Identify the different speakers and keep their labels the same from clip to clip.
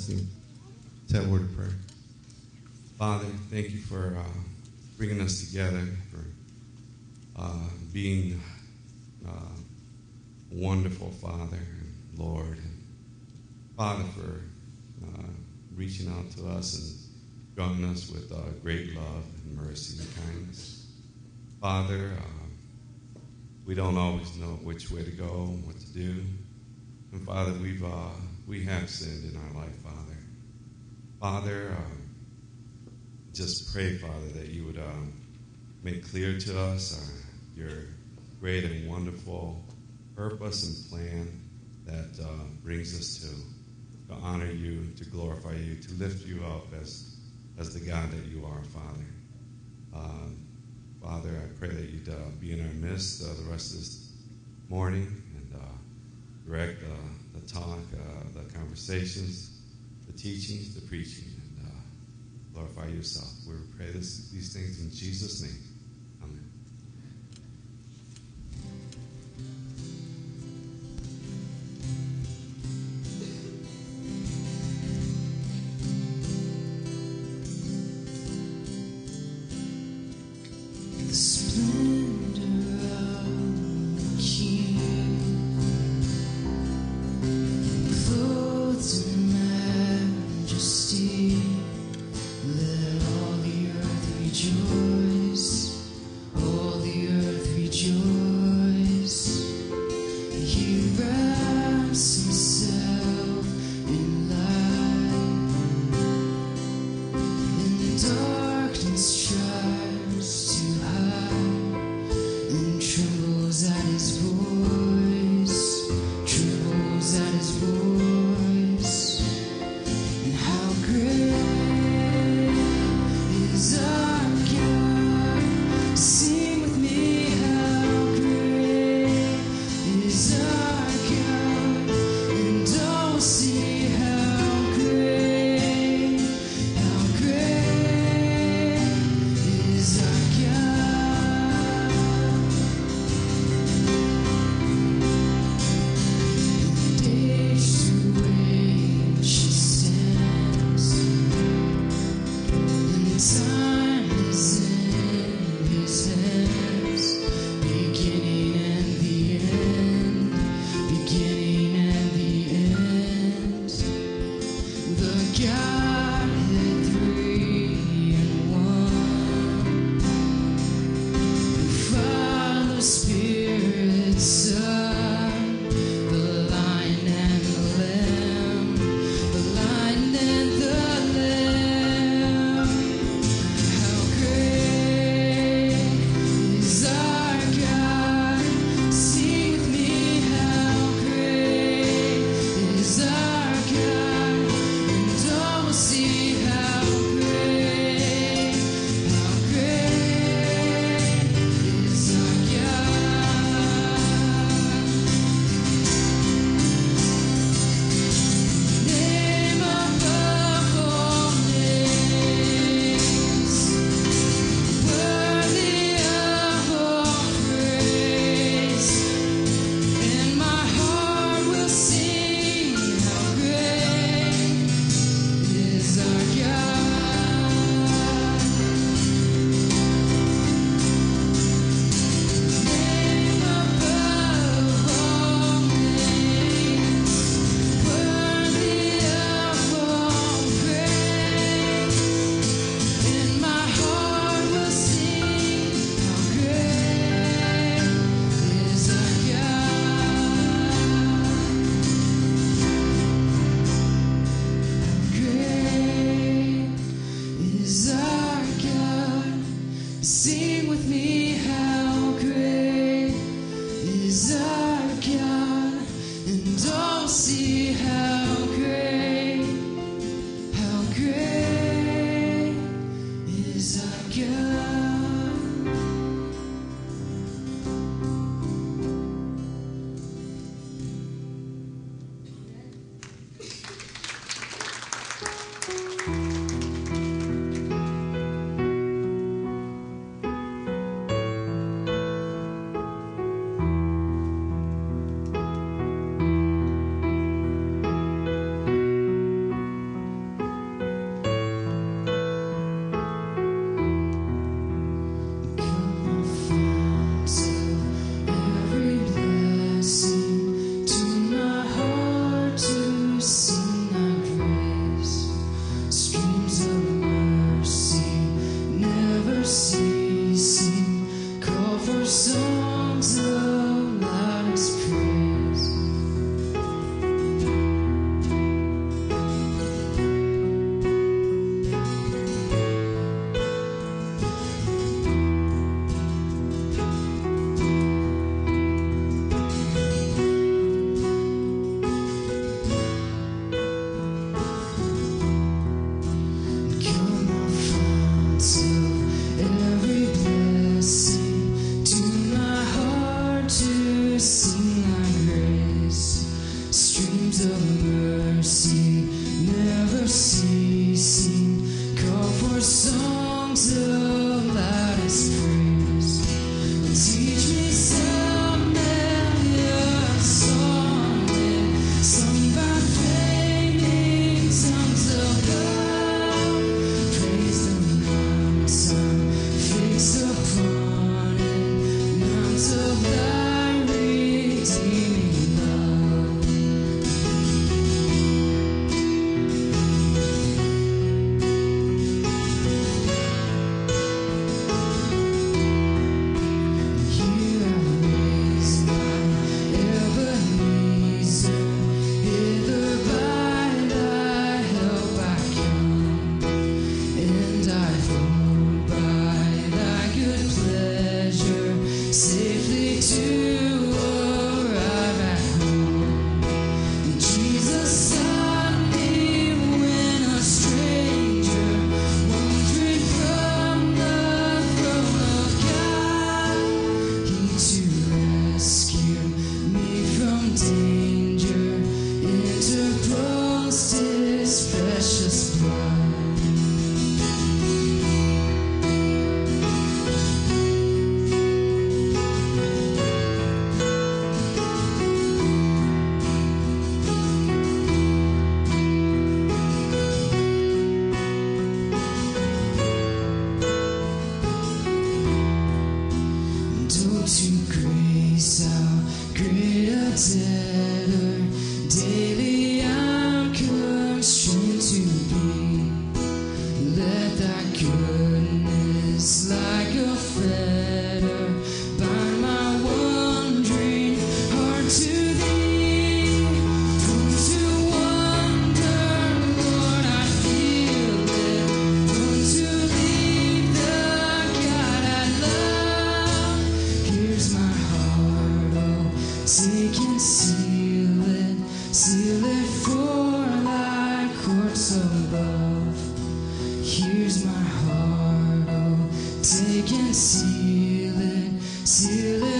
Speaker 1: Testing. That word of prayer. Father, thank you for uh, bringing us together, for uh, being uh, wonderful Father and Lord. And Father, for uh, reaching out to us and drawing us with uh, great love and mercy and kindness. Father, uh, we don't always know which way to go and what to do. And Father, we've we have sinned in our life, Father. Father, uh, just pray, Father, that you would um, make clear to us uh, your great and wonderful purpose and plan that uh, brings us to, to honor you, to glorify you, to lift you up as, as the God that you are, Father. Um, Father, I pray that you'd uh, be in our midst uh, the rest of this morning and uh, direct the talk, conversations, the teachings, the preaching, and uh, glorify yourself. We pray this, these things in Jesus' name.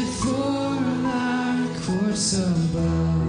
Speaker 2: For thy courts above.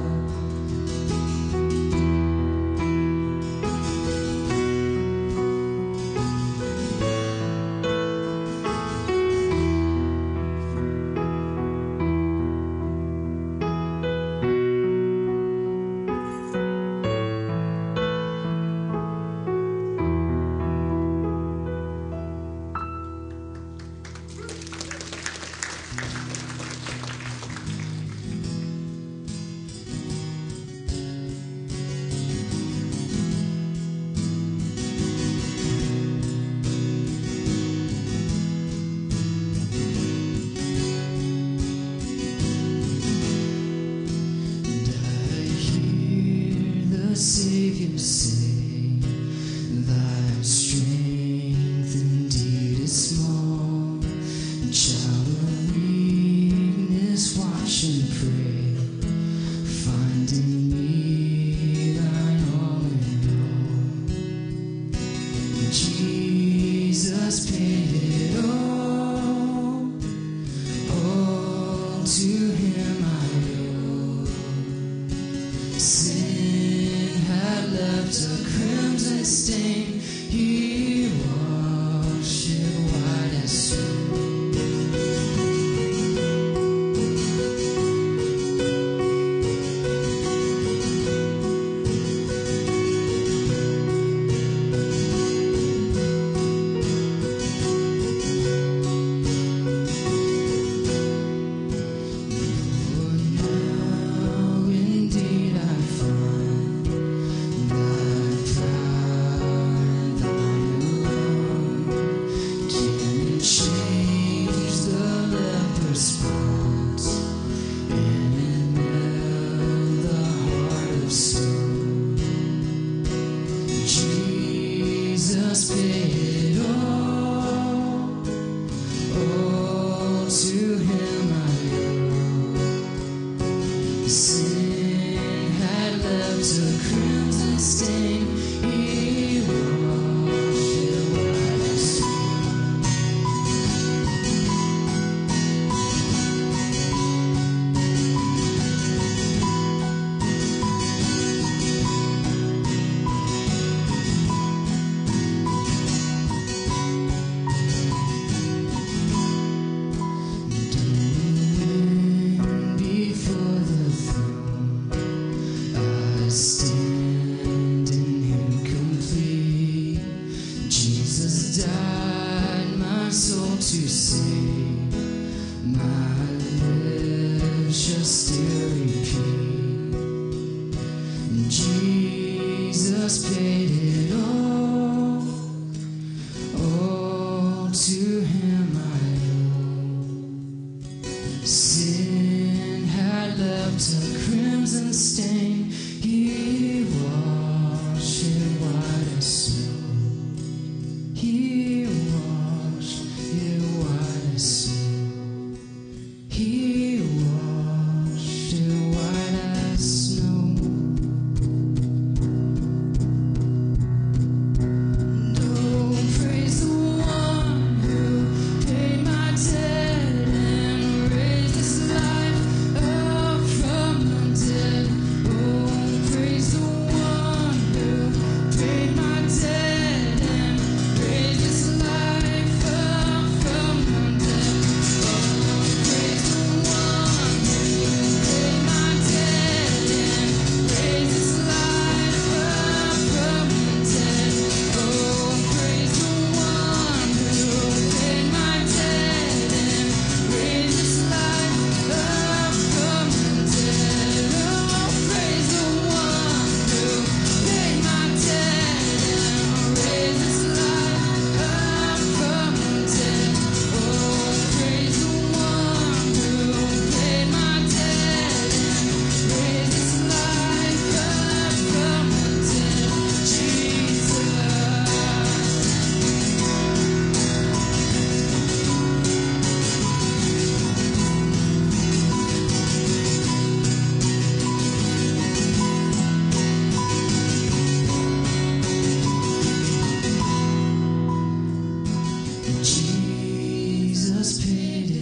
Speaker 2: Jesus paid it.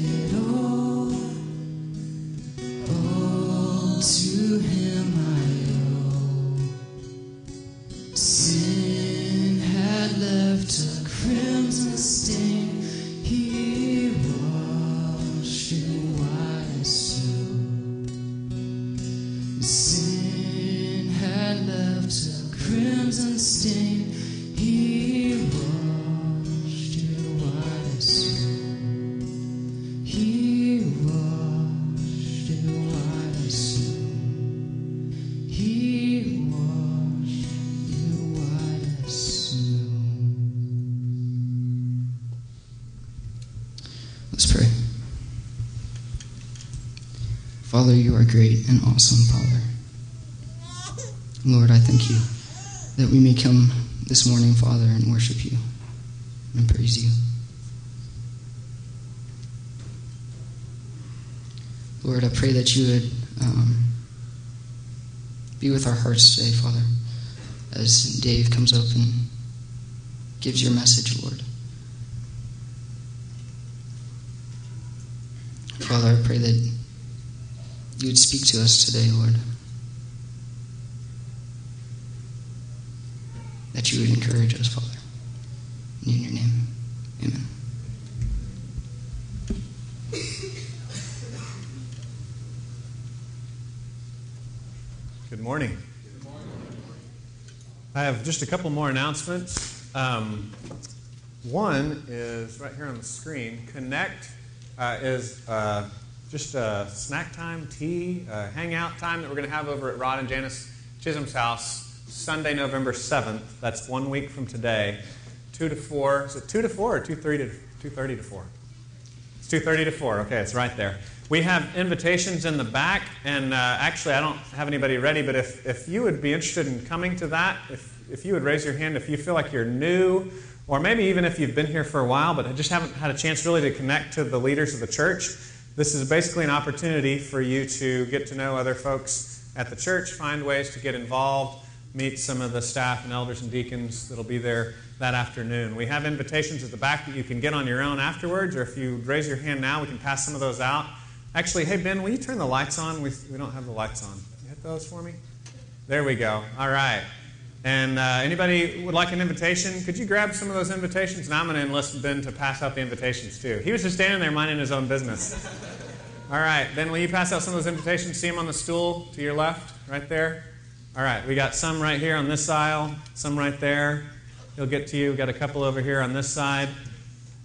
Speaker 2: Father, you are great and awesome, Father. Lord, I thank you that we may come this morning, Father, and worship you and praise you. Lord, I pray that you would um, be with our hearts today, Father, as Dave comes up and gives your message, Lord. Father, I pray that you would speak to us today, Lord. That you would encourage us, Father. In your name, amen.
Speaker 3: Good morning. I have just a couple more announcements. Um, one is right here on the screen. Connect uh, is uh, just a snack time, tea, uh, hangout time that we're going to have over at Rod and Janice Chisholm's house Sunday, November 7th. That's one week from today. 2 to 4. Is it 2 to 4 or 2.30 to 2.30 to 4? It's 2.30 to 4. Okay, it's right there. We have invitations in the back, and uh, actually, I don't have anybody ready, but if, if you would be interested in coming to that, if, if you would raise your hand, if you feel like you're new, or maybe even if you've been here for a while but just haven't had a chance really to connect to the leaders of the church, this is basically an opportunity for you to get to know other folks at the church, find ways to get involved, meet some of the staff and elders and deacons that'll be there that afternoon. We have invitations at the back that you can get on your own afterwards, or if you raise your hand now, we can pass some of those out. Actually, hey, Ben, will you turn the lights on? We, we don't have the lights on. You hit those for me? There we go. All right. And uh, anybody would like an invitation? Could you grab some of those invitations? And I'm going to enlist Ben to pass out the invitations too. He was just standing there minding his own business. All right, Ben, will you pass out some of those invitations? See him on the stool to your left, right there. All right, we got some right here on this aisle, some right there. He'll get to you. We've got a couple over here on this side.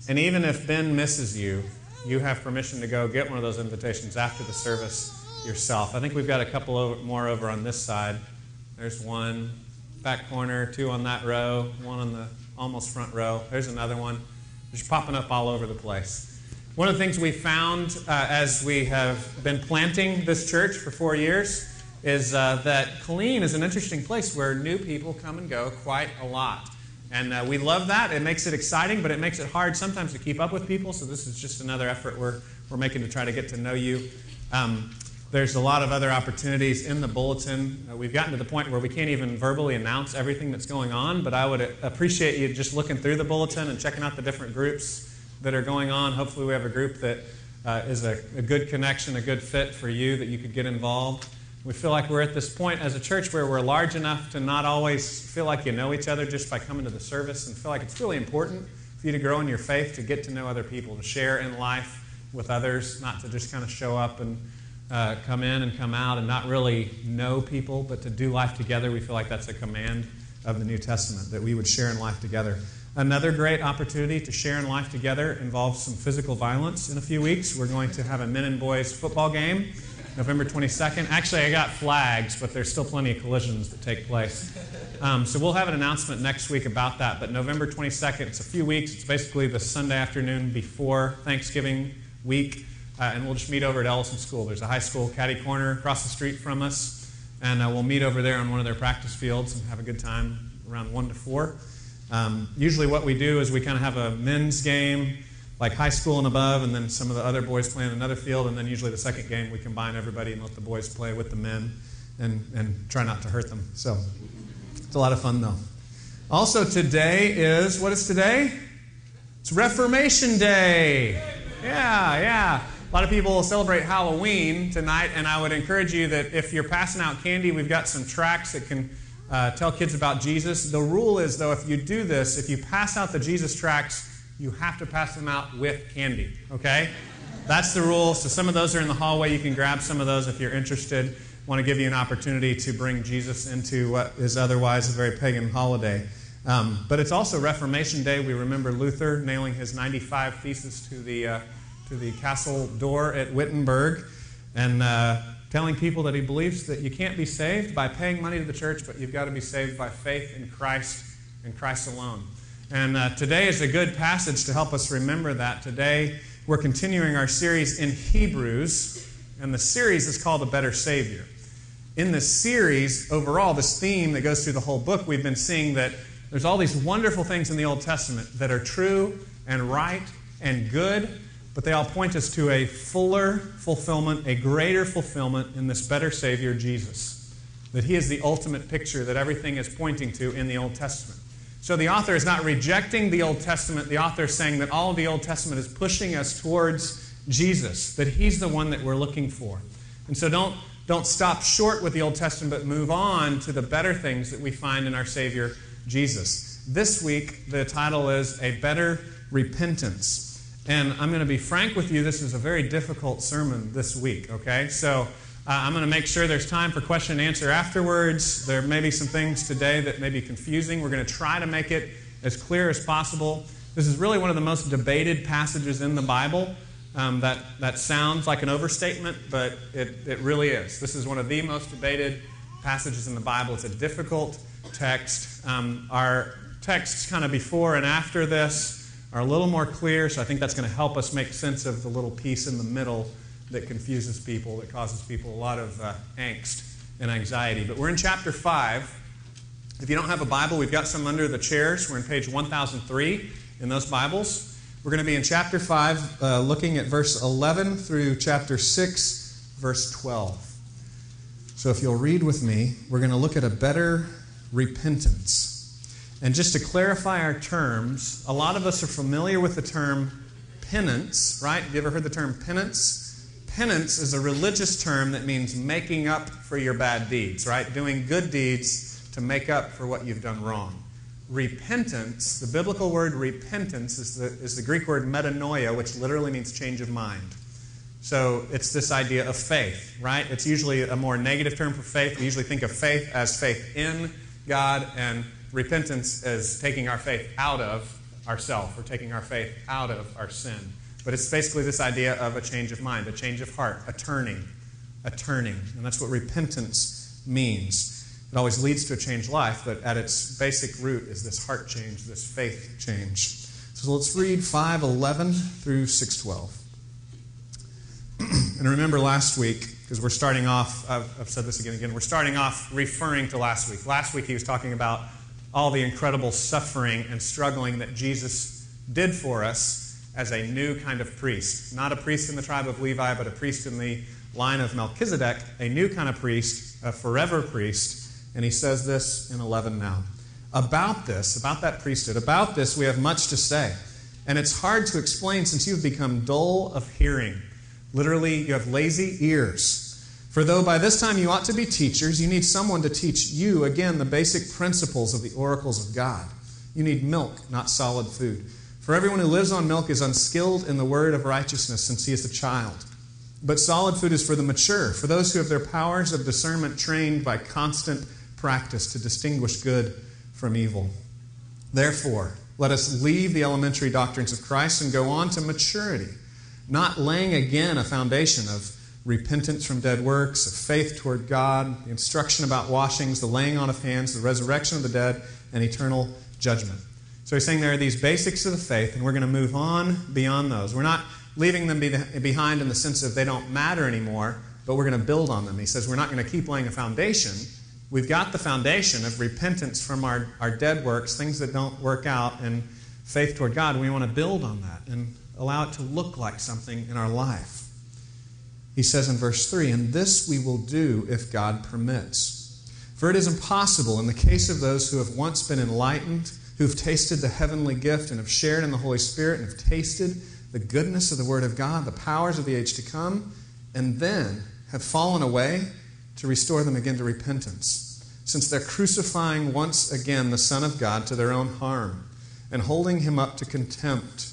Speaker 3: And even if Ben misses you, you have permission to go get one of those invitations after the service yourself. I think we've got a couple more over on this side. There's one back corner, two on that row, one on the almost front row. There's another one. Just popping up all over the place. One of the things we found uh, as we have been planting this church for four years is uh, that Killeen is an interesting place where new people come and go quite a lot. And uh, we love that. It makes it exciting, but it makes it hard sometimes to keep up with people. So this is just another effort we're, we're making to try to get to know you. Um, there's a lot of other opportunities in the bulletin. Uh, we've gotten to the point where we can't even verbally announce everything that's going on, but I would appreciate you just looking through the bulletin and checking out the different groups that are going on. Hopefully, we have a group that uh, is a, a good connection, a good fit for you that you could get involved. We feel like we're at this point as a church where we're large enough to not always feel like you know each other just by coming to the service and feel like it's really important for you to grow in your faith, to get to know other people, to share in life with others, not to just kind of show up and uh, come in and come out and not really know people, but to do life together. We feel like that's a command of the New Testament, that we would share in life together. Another great opportunity to share in life together involves some physical violence in a few weeks. We're going to have a men and boys football game November 22nd. Actually, I got flags, but there's still plenty of collisions that take place. Um, so we'll have an announcement next week about that. But November 22nd, it's a few weeks. It's basically the Sunday afternoon before Thanksgiving week. Uh, and we'll just meet over at Ellison School. There's a high school caddy corner across the street from us. And uh, we'll meet over there on one of their practice fields and have a good time around 1 to 4. Um, usually, what we do is we kind of have a men's game like high school and above, and then some of the other boys play in another field, and then usually the second game we combine everybody and let the boys play with the men and, and try not to hurt them. So it's a lot of fun though. Also, today is what is today? It's Reformation Day. Yeah, yeah. A lot of people celebrate Halloween tonight, and I would encourage you that if you're passing out candy, we've got some tracts that can uh, tell kids about Jesus. The rule is, though, if you do this, if you pass out the Jesus tracts, you have to pass them out with candy, okay? That's the rule. So some of those are in the hallway. You can grab some of those if you're interested. want to give you an opportunity to bring Jesus into what is otherwise a very pagan holiday. Um, but it's also Reformation Day. We remember Luther nailing his 95 theses to the, uh, to the castle door at Wittenberg and uh, telling people that he believes that you can't be saved by paying money to the church, but you've got to be saved by faith in Christ and Christ alone. And uh, today is a good passage to help us remember that. Today we're continuing our series in Hebrews, and the series is called A Better Savior. In this series, overall, this theme that goes through the whole book, we've been seeing that there's all these wonderful things in the Old Testament that are true and right and good, but they all point us to a fuller fulfillment, a greater fulfillment in this better Savior, Jesus. That He is the ultimate picture that everything is pointing to in the Old Testament. So the author is not rejecting the Old Testament. The author is saying that all of the Old Testament is pushing us towards Jesus, that He's the one that we're looking for. And so don't, don't stop short with the Old Testament, but move on to the better things that we find in our Savior, Jesus. This week, the title is A Better Repentance. And I'm going to be frank with you, this is a very difficult sermon this week, okay? So uh, I'm going to make sure there's time for question and answer afterwards. There may be some things today that may be confusing. We're going to try to make it as clear as possible. This is really one of the most debated passages in the Bible. Um, that, that sounds like an overstatement, but it, it really is. This is one of the most debated passages in the Bible. It's a difficult text. Um, our texts, kind of before and after this, are a little more clear, so I think that's going to help us make sense of the little piece in the middle that confuses people, that causes people a lot of uh, angst and anxiety. But we're in chapter 5. If you don't have a Bible, we've got some under the chairs. We're in page 1003 in those Bibles. We're going to be in chapter 5, uh, looking at verse 11 through chapter 6, verse 12. So if you'll read with me, we're going to look at a better repentance. And just to clarify our terms, a lot of us are familiar with the term penance, right? Have you ever heard the term penance? Penance is a religious term that means making up for your bad deeds, right? Doing good deeds to make up for what you've done wrong. Repentance, the biblical word repentance is the, is the Greek word metanoia, which literally means change of mind. So it's this idea of faith, right? It's usually a more negative term for faith. We usually think of faith as faith in God, and repentance as taking our faith out of ourself or taking our faith out of our sin. But it's basically this idea of a change of mind, a change of heart, a turning, a turning. And that's what repentance means. It always leads to a changed life, but at its basic root is this heart change, this faith change. So let's read 511 through 612. and remember last week, because we're starting off, I've, I've said this again and again, we're starting off referring to last week. Last week he was talking about all the incredible suffering and struggling that Jesus did for us as a new kind of priest. Not a priest in the tribe of Levi, but a priest in the line of Melchizedek, a new kind of priest, a forever priest. And he says this in 11 now. About this, about that priesthood, about this, we have much to say. And it's hard to explain since you've become dull of hearing. Literally, you have lazy ears. For though by this time you ought to be teachers, you need someone to teach you, again, the basic principles of the oracles of God. You need milk, not solid food. For everyone who lives on milk is unskilled in the word of righteousness since he is a child. But solid food is for the mature, for those who have their powers of discernment trained by constant practice to distinguish good from evil. Therefore, let us leave the elementary doctrines of Christ and go on to maturity, not laying again a foundation of repentance from dead works, of faith toward God, the instruction about washings, the laying on of hands, the resurrection of the dead, and eternal judgment. So he's saying there are these basics of the faith, and we're going to move on beyond those. We're not leaving them behind in the sense of they don't matter anymore, but we're going to build on them. He says we're not going to keep laying a foundation. We've got the foundation of repentance from our, our dead works, things that don't work out, and faith toward God. We want to build on that and allow it to look like something in our life. He says in verse 3 And this we will do if God permits. For it is impossible in the case of those who have once been enlightened who've tasted the heavenly gift and have shared in the Holy Spirit and have tasted the goodness of the Word of God, the powers of the age to come, and then have fallen away to restore them again to repentance, since they're crucifying once again the Son of God to their own harm and holding him up to contempt.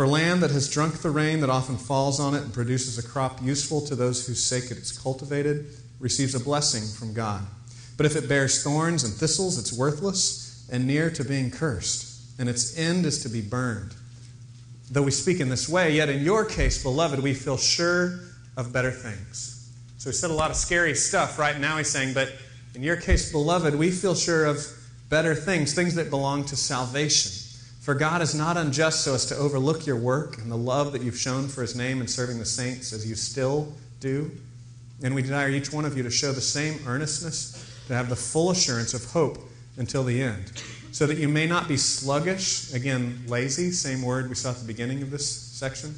Speaker 3: For land that has drunk the rain that often falls on it and produces a crop useful to those whose sake it is cultivated receives a blessing from God. But if it bears thorns and thistles, it's worthless and near to being cursed, and its end is to be burned. Though we speak in this way, yet in your case, beloved, we feel sure of better things. So he said a lot of scary stuff. Right now he's saying, but in your case, beloved, we feel sure of better things, things that belong to salvation, For God is not unjust so as to overlook your work and the love that you've shown for his name in serving the saints as you still do. And we desire each one of you to show the same earnestness, to have the full assurance of hope until the end, so that you may not be sluggish, again, lazy, same word we saw at the beginning of this section,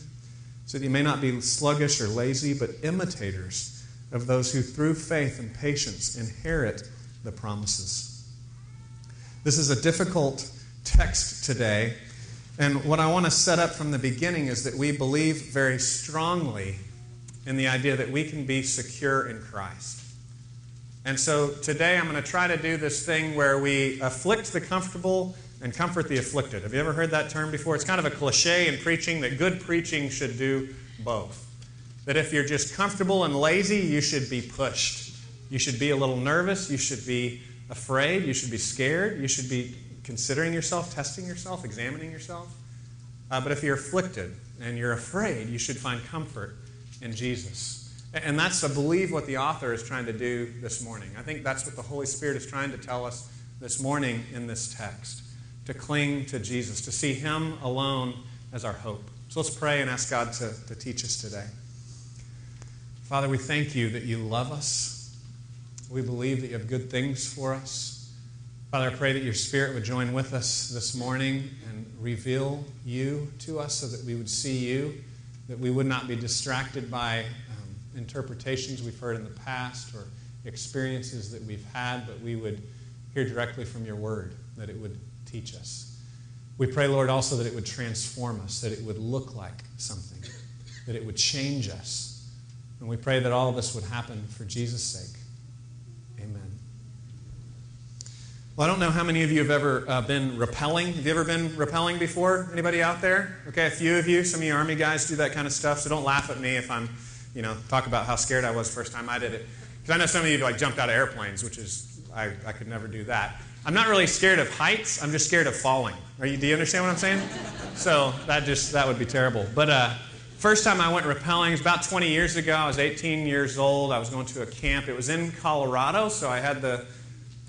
Speaker 3: so that you may not be sluggish or lazy, but imitators of those who through faith and patience inherit the promises. This is a difficult text today. And what I want to set up from the beginning is that we believe very strongly in the idea that we can be secure in Christ. And so today I'm going to try to do this thing where we afflict the comfortable and comfort the afflicted. Have you ever heard that term before? It's kind of a cliche in preaching that good preaching should do both. That if you're just comfortable and lazy, you should be pushed. You should be a little nervous. You should be afraid. You should be scared. You should be considering yourself, testing yourself, examining yourself. Uh, but if you're afflicted and you're afraid, you should find comfort in Jesus. And that's, I believe, what the author is trying to do this morning. I think that's what the Holy Spirit is trying to tell us this morning in this text to cling to Jesus, to see Him alone as our hope. So let's pray and ask God to, to teach us today. Father, we thank you that you love us. We believe that you have good things for us. Father, I pray that your Spirit would join with us this morning and reveal you to us so that we would see you, that we would not be distracted by um, interpretations we've heard in the past or experiences that we've had, but we would hear directly from your word, that it would teach us. We pray, Lord, also that it would transform us, that it would look like something, that it would change us. And we pray that all of this would happen for Jesus' sake. Amen. Well, I don't know how many of you have ever uh, been rappelling. Have you ever been rappelling before? Anybody out there? Okay, a few of you. Some of you Army guys do that kind of stuff, so don't laugh at me if I'm, you know, talk about how scared I was first time I did it. Because I know some of you like jumped out of airplanes, which is, I, I could never do that. I'm not really scared of heights. I'm just scared of falling. You, do you understand what I'm saying? So that just that would be terrible. But uh, first time I went rappelling was about 20 years ago. I was 18 years old. I was going to a camp. It was in Colorado, so I had the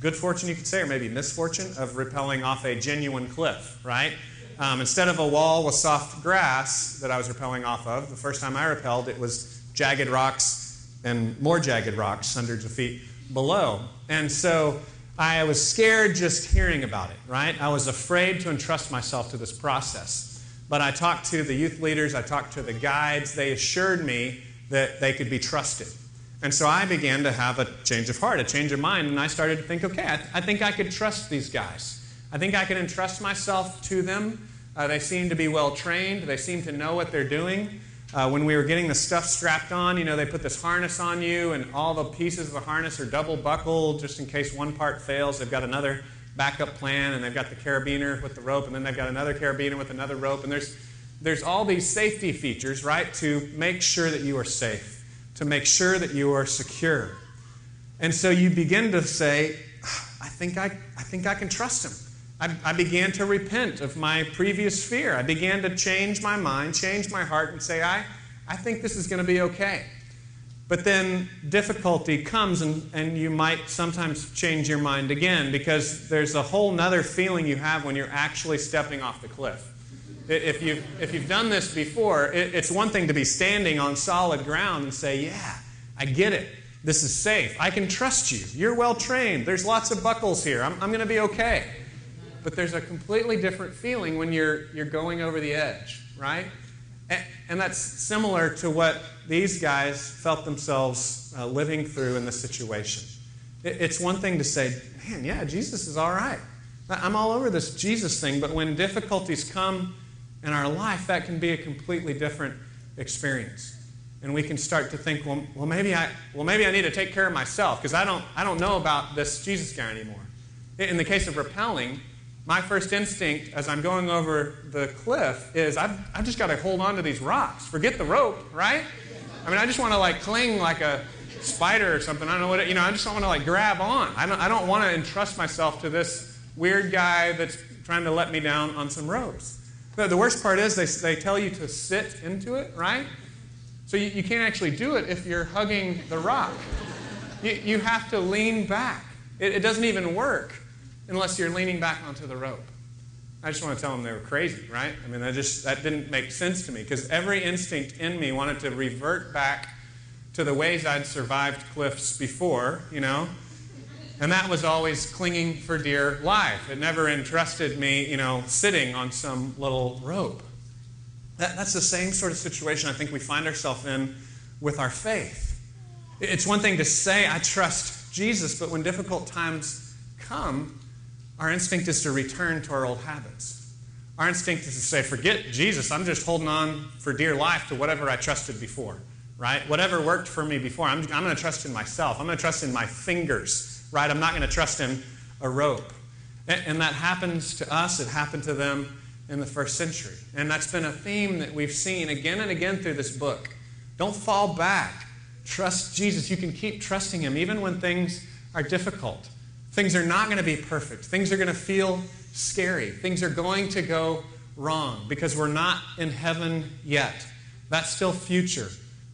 Speaker 3: good fortune, you could say, or maybe misfortune, of rappelling off a genuine cliff. Right? Um, instead of a wall with soft grass that I was rappelling off of, the first time I rappelled, it was jagged rocks and more jagged rocks hundreds of feet below. And so I was scared just hearing about it, right? I was afraid to entrust myself to this process. But I talked to the youth leaders, I talked to the guides. They assured me that they could be trusted. And so I began to have a change of heart, a change of mind, and I started to think, okay, I, th- I think I could trust these guys. I think I can entrust myself to them. Uh, they seem to be well trained, they seem to know what they're doing. Uh, when we were getting the stuff strapped on, you know, they put this harness on you, and all the pieces of the harness are double buckled just in case one part fails. They've got another backup plan, and they've got the carabiner with the rope, and then they've got another carabiner with another rope, and there's there's all these safety features, right, to make sure that you are safe, to make sure that you are secure. And so you begin to say, I think I, I think I can trust him. I, I, began to repent of my previous fear. I began to change my mind, change my heart, and say, I, I think this is going to be okay. But then difficulty comes, and, and you might sometimes change your mind again because there's a whole nother feeling you have when you're actually stepping off the cliff. If you've, if you've done this before, it, it's one thing to be standing on solid ground and say, Yeah, I get it. This is safe. I can trust you. You're well trained. There's lots of buckles here. I'm, I'm going to be okay but there's a completely different feeling when you're, you're going over the edge, right? And, and that's similar to what these guys felt themselves uh, living through in this situation. It, it's one thing to say, man, yeah, Jesus is all right. I'm all over this Jesus thing, but when difficulties come in our life, that can be a completely different experience. And we can start to think, well, well maybe I, well, maybe I need to take care of myself because I don't, I don't know about this Jesus guy anymore. In the case of rappelling, my first instinct as I'm going over the cliff is I've, I've just got to hold on to these rocks. Forget the rope, right? I mean, I just want to like cling like a spider or something. I don't know what, it, you know, I just don't want to like grab on. I don't, I don't want to entrust myself to this weird guy that's trying to let me down on some ropes. But the worst part is they, they tell you to sit into it, right? So you, you can't actually do it if you're hugging the rock. You, you have to lean back. It, it doesn't even work unless you're leaning back onto the rope. I just want to tell them they were crazy, right? I mean, that just that didn't make sense to me because every instinct in me wanted to revert back to the ways I'd survived cliffs before, you know. And that was always clinging for dear life. It never entrusted me, you know, sitting on some little rope. That, that's the same sort of situation I think we find ourselves in with our faith. It's one thing to say, I trust Jesus, but when difficult times come, our instinct is to return to our old habits. Our instinct is to say, forget Jesus, I'm just holding on for dear life to whatever I trusted before, right? Whatever worked for me before, I'm, I'm going to trust in myself. I'm going to trust in my fingers, right? I'm not going to trust in a rope. And that happens to us, it happened to them in the first century. And that's been a theme that we've seen again and again through this book. Don't fall back. Trust Jesus. You can keep trusting Him even when things are difficult. Things are not going to be perfect. Things are going to feel scary. Things are going to go wrong because we're not in heaven yet. That's still future.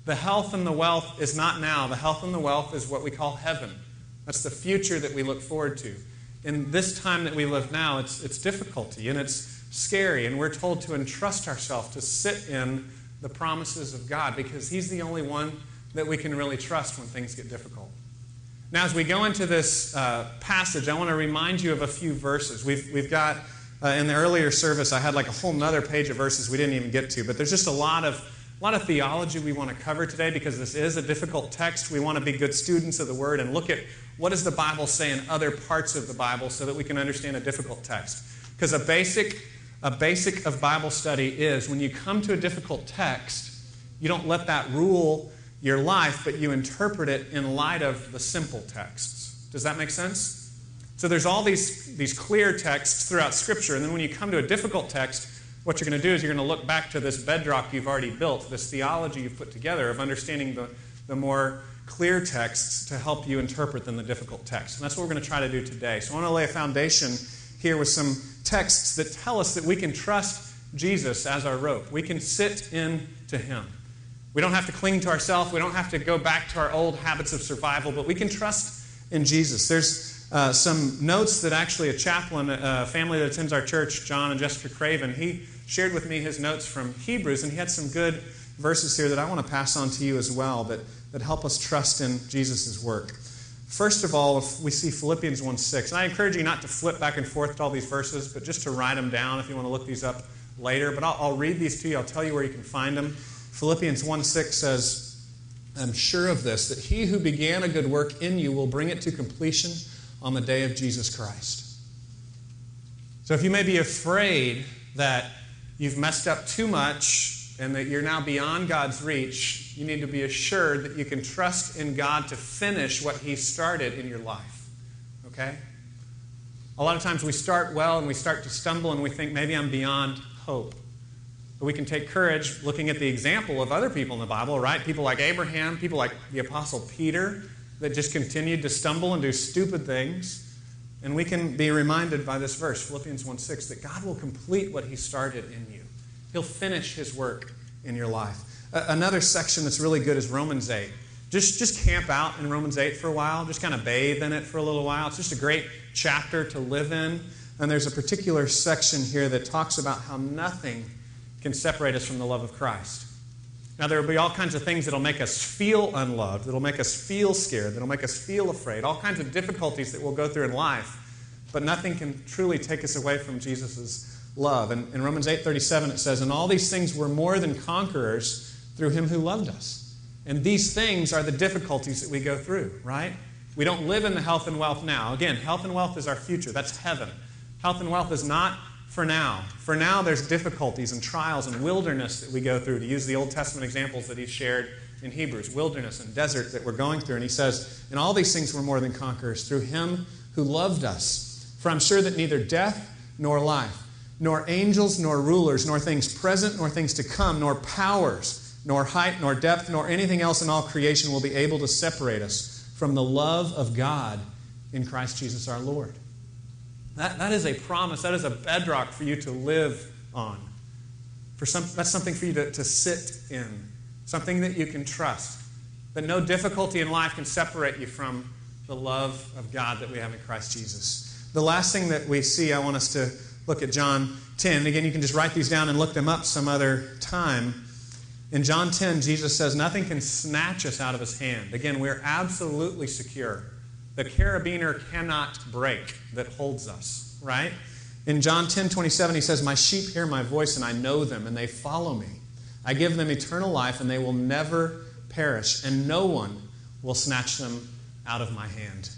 Speaker 3: The health and the wealth is not now. The health and the wealth is what we call heaven. That's the future that we look forward to. In this time that we live now, it's, it's difficulty and it's scary, and we're told to entrust ourselves to sit in the promises of God because He's the only one that we can really trust when things get difficult. Now, as we go into this uh, passage, I want to remind you of a few verses. We've, we've got, uh, in the earlier service, I had like a whole nother page of verses we didn't even get to, but there's just a lot of, a lot of theology we want to cover today because this is a difficult text. We want to be good students of the Word and look at what does the Bible say in other parts of the Bible so that we can understand a difficult text. Because a basic, a basic of Bible study is when you come to a difficult text, you don't let that rule your life, but you interpret it in light of the simple texts. Does that make sense? So there's all these, these clear texts throughout Scripture, and then when you come to a difficult text, what you're going to do is you're going to look back to this bedrock you've already built, this theology you've put together of understanding the, the more clear texts to help you interpret than the difficult texts. And that's what we're going to try to do today. So I want to lay a foundation here with some texts that tell us that we can trust Jesus as our rope. We can sit in to him. We don't have to cling to ourselves. We don't have to go back to our old habits of survival, but we can trust in Jesus. There's uh, some notes that actually a chaplain, a family that attends our church, John and Jessica Craven, he shared with me his notes from Hebrews, and he had some good verses here that I want to pass on to you as well that, that help us trust in Jesus' work. First of all, we see Philippians 1 6. And I encourage you not to flip back and forth to all these verses, but just to write them down if you want to look these up later. But I'll, I'll read these to you, I'll tell you where you can find them. Philippians 1 6 says, I'm sure of this, that he who began a good work in you will bring it to completion on the day of Jesus Christ. So if you may be afraid that you've messed up too much and that you're now beyond God's reach, you need to be assured that you can trust in God to finish what He started in your life. Okay? A lot of times we start well and we start to stumble and we think maybe I'm beyond hope. But we can take courage looking at the example of other people in the Bible, right? People like Abraham, people like the Apostle Peter that just continued to stumble and do stupid things. And we can be reminded by this verse, Philippians 1 6, that God will complete what He started in you. He'll finish His work in your life. Another section that's really good is Romans 8. Just, just camp out in Romans 8 for a while, just kind of bathe in it for a little while. It's just a great chapter to live in. And there's a particular section here that talks about how nothing can separate us from the love of Christ. Now, there will be all kinds of things that'll make us feel unloved, that'll make us feel scared, that'll make us feel afraid, all kinds of difficulties that we'll go through in life. But nothing can truly take us away from Jesus' love. And in Romans 8:37 it says, "And all these things were more than conquerors through him who loved us." And these things are the difficulties that we go through, right? We don't live in the health and wealth now. Again, health and wealth is our future. That's heaven. Health and wealth is not for now. For now, there's difficulties and trials and wilderness that we go through, to use the Old Testament examples that he shared in Hebrews wilderness and desert that we're going through. And he says, In all these things we're more than conquerors through him who loved us. For I'm sure that neither death nor life, nor angels nor rulers, nor things present nor things to come, nor powers, nor height nor depth, nor anything else in all creation will be able to separate us from the love of God in Christ Jesus our Lord. That, that is a promise. That is a bedrock for you to live on. For some, that's something for you to, to sit in, something that you can trust. That no difficulty in life can separate you from the love of God that we have in Christ Jesus. The last thing that we see, I want us to look at John 10. Again, you can just write these down and look them up some other time. In John 10, Jesus says, Nothing can snatch us out of his hand. Again, we're absolutely secure. The carabiner cannot break that holds us, right? In John 10 27, he says, My sheep hear my voice, and I know them, and they follow me. I give them eternal life, and they will never perish, and no one will snatch them out of my hand.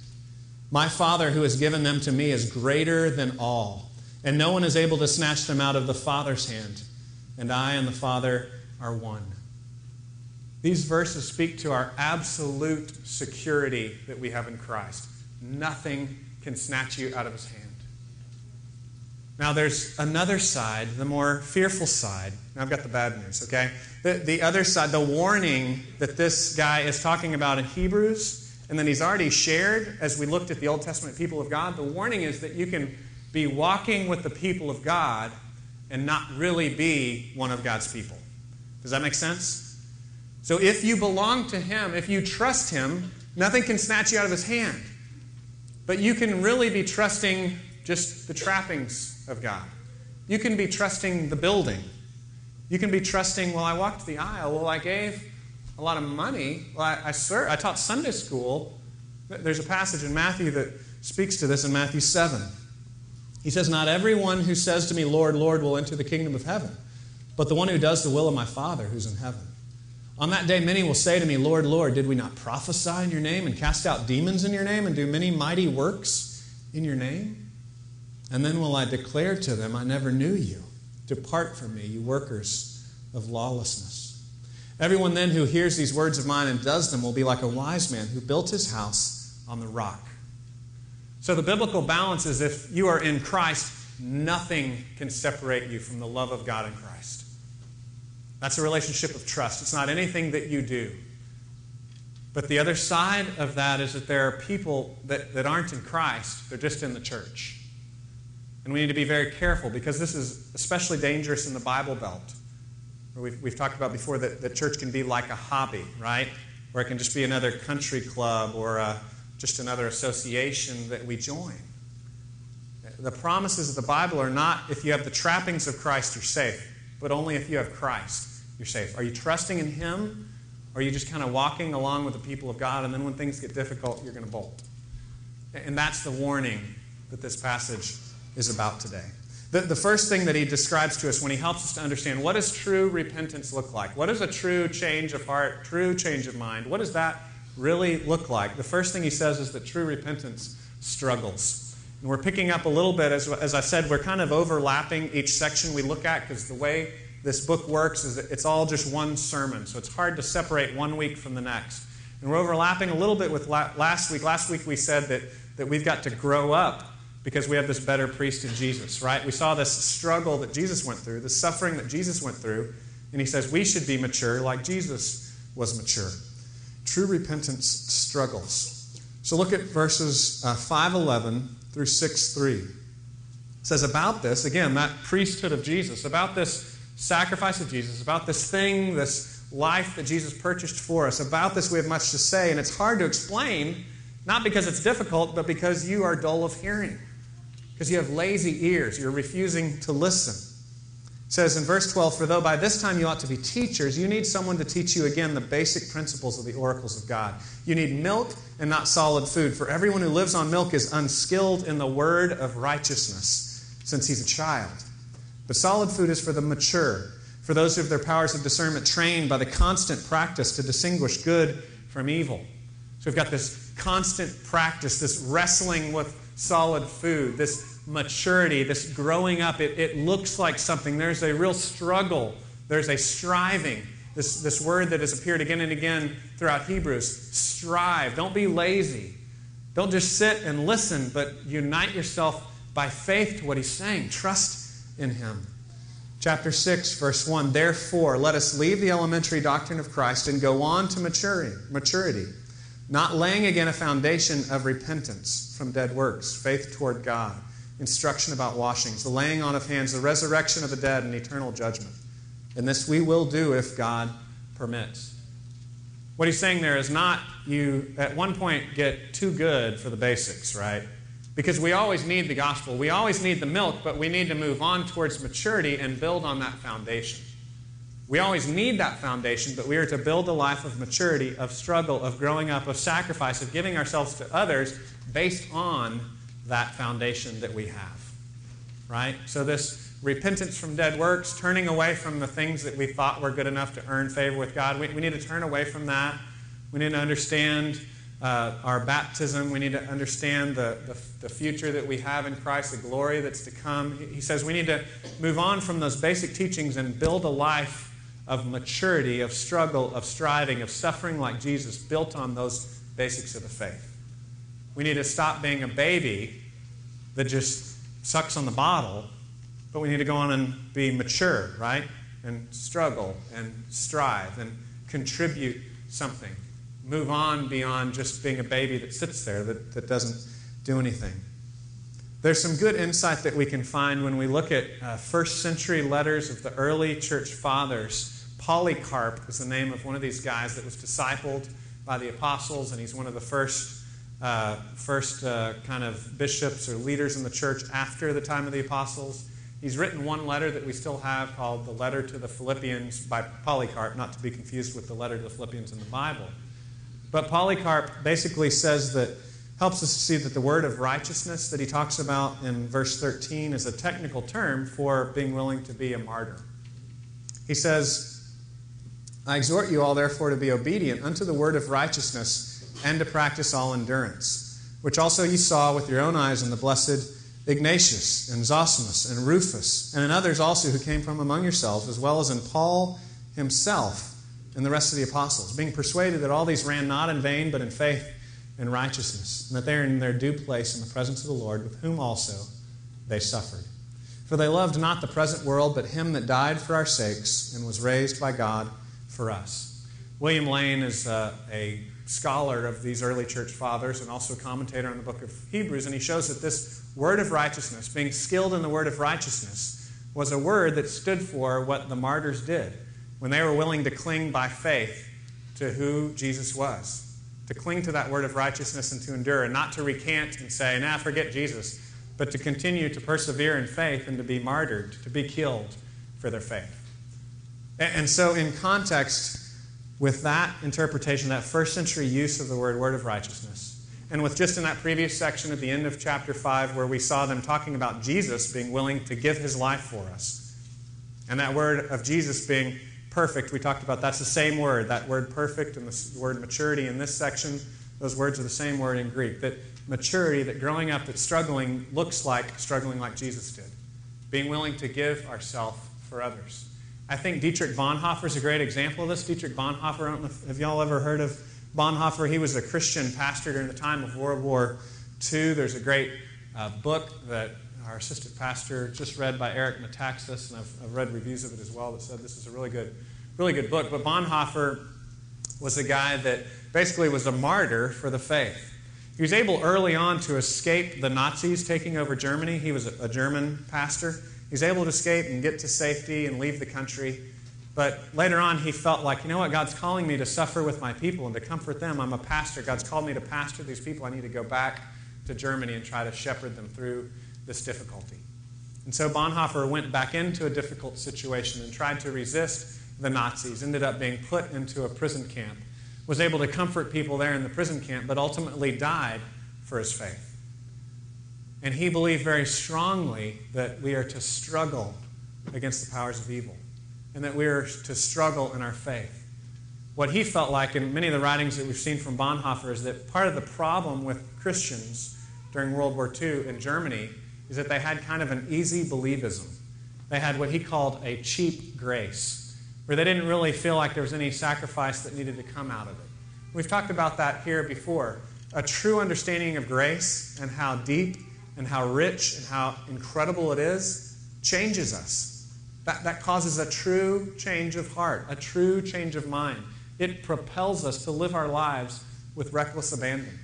Speaker 3: My Father, who has given them to me, is greater than all, and no one is able to snatch them out of the Father's hand. And I and the Father are one. These verses speak to our absolute security that we have in Christ. Nothing can snatch you out of his hand. Now, there's another side, the more fearful side. Now, I've got the bad news, okay? The, the other side, the warning that this guy is talking about in Hebrews, and then he's already shared as we looked at the Old Testament people of God. The warning is that you can be walking with the people of God and not really be one of God's people. Does that make sense? So, if you belong to Him, if you trust Him, nothing can snatch you out of His hand. But you can really be trusting just the trappings of God. You can be trusting the building. You can be trusting, well, I walked the aisle. Well, I gave a lot of money. Well, I, I, I taught Sunday school. There's a passage in Matthew that speaks to this in Matthew 7. He says, Not everyone who says to me, Lord, Lord, will enter the kingdom of heaven, but the one who does the will of my Father who's in heaven. On that day, many will say to me, Lord, Lord, did we not prophesy in your name and cast out demons in your name and do many mighty works in your name? And then will I declare to them, I never knew you. Depart from me, you workers of lawlessness. Everyone then who hears these words of mine and does them will be like a wise man who built his house on the rock. So the biblical balance is if you are in Christ, nothing can separate you from the love of God in Christ. That's a relationship of trust. It's not anything that you do. But the other side of that is that there are people that, that aren't in Christ, they're just in the church. And we need to be very careful because this is especially dangerous in the Bible Belt. We've, we've talked about before that the church can be like a hobby, right? Where it can just be another country club or a, just another association that we join. The promises of the Bible are not if you have the trappings of Christ, you're safe, but only if you have Christ, you're safe. Are you trusting in Him? Or are you just kind of walking along with the people of God, and then when things get difficult, you're going to bolt? And that's the warning that this passage is about today. The, the first thing that he describes to us when he helps us to understand what does true repentance look like? What is a true change of heart, true change of mind? What does that really look like? The first thing he says is that true repentance struggles. And we're picking up a little bit, as, as I said, we're kind of overlapping each section we look at because the way this book works is it's all just one sermon. So it's hard to separate one week from the next. And we're overlapping a little bit with last week. Last week we said that, that we've got to grow up because we have this better priest in Jesus, right? We saw this struggle that Jesus went through, the suffering that Jesus went through, and he says we should be mature like Jesus was mature. True repentance struggles. So look at verses uh, 511 through 6 3. It says, About this, again, that priesthood of Jesus, about this sacrifice of Jesus, about this thing, this life that Jesus purchased for us, about this we have much to say, and it's hard to explain, not because it's difficult, but because you are dull of hearing because you have lazy ears. You're refusing to listen. It says in verse 12, For though by this time you ought to be teachers, you need someone to teach you again the basic principles of the oracles of God. You need milk and not solid food, for everyone who lives on milk is unskilled in the word of righteousness, since he's a child. But solid food is for the mature, for those who have their powers of discernment trained by the constant practice to distinguish good from evil. So we've got this constant practice, this wrestling with solid food, this maturity, this growing up, it, it looks like something. There's a real struggle, there's a striving. This, this word that has appeared again and again throughout Hebrews strive. Don't be lazy. Don't just sit and listen, but unite yourself by faith to what he's saying. Trust in him. Chapter 6, verse 1 Therefore, let us leave the elementary doctrine of Christ and go on to maturity, maturity, not laying again a foundation of repentance from dead works, faith toward God instruction about washings, the laying on of hands, the resurrection of the dead, and eternal judgment. And this we will do if God permits. What he's saying there is not you at one point get too good for the basics, right? Because we always need the gospel. We always need the milk, but we need to move on towards maturity and build on that foundation. We always need that foundation, but we are to build a life of maturity, of struggle, of growing up, of sacrifice, of giving ourselves to others based on that foundation that we have. Right? So, this repentance from dead works, turning away from the things that we thought were good enough to earn favor with God, we, we need to turn away from that. We need to understand uh, our baptism. We need to understand the, the, the, future that we have in Christ, the glory that's to come. He says we need to move on from those basic teachings and build a life of maturity, of struggle, of striving, of suffering like Jesus, built on those basics of the faith. We need to stop being a baby that just sucks on the bottle, but we need to go on and be mature, right? And struggle and strive and contribute something. Move on beyond just being a baby that sits there that, that doesn't do anything. There's some good insight that we can find when we look at uh, first century letters of the early church fathers. Polycarp is the name of one of these guys that was discipled by the apostles, and he's one of the first, uh, first uh, kind of bishops or leaders in the church after the time of the apostles. He's written one letter that we still have called the Letter to the Philippians by Polycarp, not to be confused with the letter to the Philippians in the Bible. But Polycarp basically says that helps us to see that the word of righteousness that he talks about in verse 13 is a technical term for being willing to be a martyr. He says, I exhort you all, therefore, to be obedient unto the word of righteousness and to practice all endurance, which also ye saw with your own eyes in the blessed Ignatius and Zosimus and Rufus, and in others also who came from among yourselves, as well as in Paul himself and the rest of the apostles, being persuaded that all these ran not in vain, but in faith and righteousness, and that they are in their due place in the presence of the Lord, with whom also they suffered. For they loved not the present world, but him that died for our sakes and was raised by God for us. William Lane is uh, a scholar of these early church fathers and also a commentator on the book of Hebrews, and he shows that this word of righteousness, being skilled in the word of righteousness, was a word that stood for what the martyrs did when they were willing to cling by faith to who Jesus was to cling to that word of righteousness and to endure, and not to recant and say, nah, forget Jesus, but to continue to persevere in faith and to be martyred, to be killed for their faith. And so, in context with that interpretation, that first century use of the word word of righteousness, and with just in that previous section at the end of chapter 5, where we saw them talking about Jesus being willing to give his life for us, and that word of Jesus being perfect, we talked about that's the same word. That word perfect and the word maturity in this section, those words are the same word in Greek. That maturity, that growing up, that struggling looks like struggling like Jesus did. Being willing to give ourselves for others. I think Dietrich Bonhoeffer is a great example of this. Dietrich Bonhoeffer, I don't know if, have y'all ever heard of Bonhoeffer? He was a Christian pastor during the time of World War II. There's a great uh, book that our assistant pastor, just read by Eric Metaxas, and I've, I've, read reviews of it as well that said this is a really good, really good book. But Bonhoeffer was a guy that basically was a martyr for the faith. He was able early on to escape the Nazis taking over Germany. He was a, a German pastor. He was able to escape and get to safety and leave the country. But later on, he felt like, you know what, God's calling me to suffer with my people and to comfort them. I'm a pastor. God's called me to pastor these people. I need to go back to Germany and try to shepherd them through this difficulty. And so Bonhoeffer went back into a difficult situation and tried to resist the Nazis, ended up being put into a prison camp, was able to comfort people there in the prison camp, but ultimately died for his faith. And he believed very strongly that we are to struggle against the powers of evil and that we are to struggle in our faith. What he felt like, in many of the writings that we've seen from Bonhoeffer, is that part of the problem with Christians during World War II in Germany is that they had kind of an easy believism. They had what he called a cheap grace, where they didn't really feel like there was any sacrifice that needed to come out of it. We've talked about that here before. A true understanding of grace and how deep and how rich and how incredible it is changes us. That, that causes a true change of heart, a true change of mind. It propels us to live our lives with reckless abandon.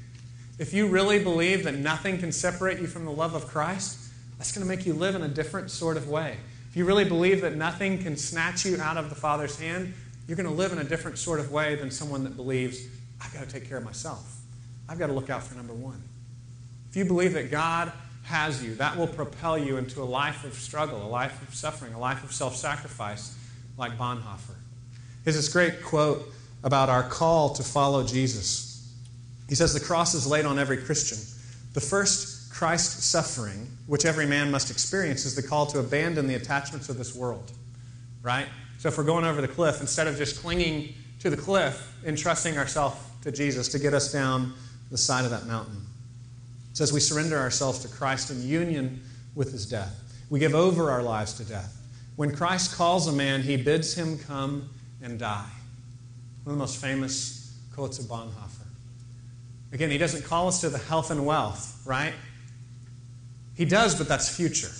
Speaker 3: If you really believe that nothing can separate you from the love of Christ, that's going to make you live in a different sort of way. If you really believe that nothing can snatch you out of the Father's hand, you're going to live in a different sort of way than someone that believes, I've got to take care of myself. I've got to look out for number one. if you believe that God has you, that will propel you into a life of struggle, a life of suffering, a life of self sacrifice, like Bonhoeffer. Here's this great quote about our call to follow Jesus. He says, The cross is laid on every Christian. The first Christ suffering, which every man must experience, is the call to abandon the attachments of this world. Right? So if we're going over the cliff, instead of just clinging to the cliff, entrusting ourselves to Jesus to get us down the side of that mountain. It says we surrender ourselves to Christ in union with his death. We give over our lives to death. When Christ calls a man, he bids him come and die. One of the most famous quotes of Bonhoeffer. Again, he doesn't call us to the health and wealth, right? He does, but that's future.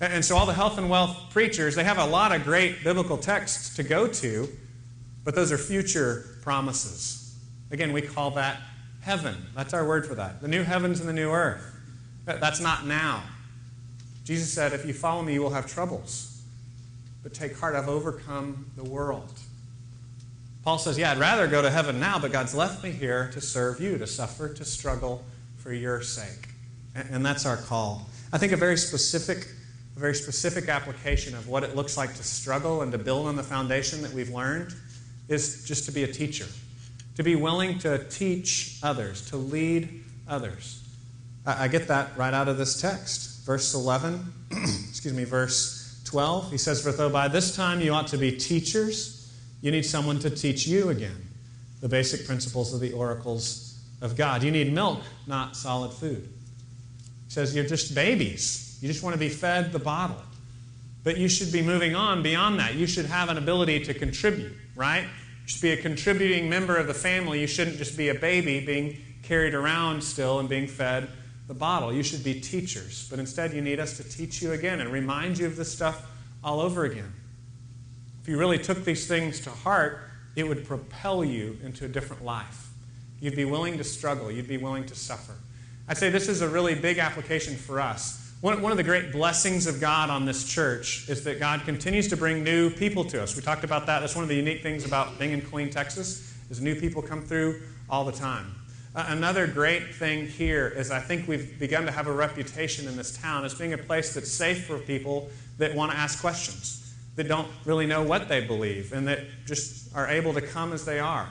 Speaker 3: And so all the health and wealth preachers, they have a lot of great biblical texts to go to, but those are future promises. Again, we call that heaven. That's our word for that. The new heavens and the new earth. That's not now. Jesus said, If you follow me, you will have troubles. But take heart, I've overcome the world. Paul says, Yeah, I'd rather go to heaven now, but God's left me here to serve you, to suffer, to struggle for your sake. And that's our call. I think a very specific, a very specific application of what it looks like to struggle and to build on the foundation that we've learned is just to be a teacher, to be willing to teach others, to lead others. I get that right out of this text. Verse 11, excuse me, verse 12, he says, For though by this time you ought to be teachers, you need someone to teach you again the basic principles of the oracles of God. You need milk, not solid food. He says, You're just babies. You just want to be fed the bottle. But you should be moving on beyond that. You should have an ability to contribute, right? You should be a contributing member of the family. You shouldn't just be a baby being carried around still and being fed the bottle. You should be teachers. But instead, you need us to teach you again and remind you of this stuff all over again. If you really took these things to heart, it would propel you into a different life. You'd be willing to struggle, you'd be willing to suffer. I'd say this is a really big application for us. One, one of the great blessings of God on this church is that God continues to bring new people to us. We talked about that. That's one of the unique things about being in Killeen, Texas, is new people come through all the time. Uh, another great thing here is I think we've begun to have a reputation in this town as being a place that's safe for people that want to ask questions, that don't really know what they believe, and that just are able to come as they are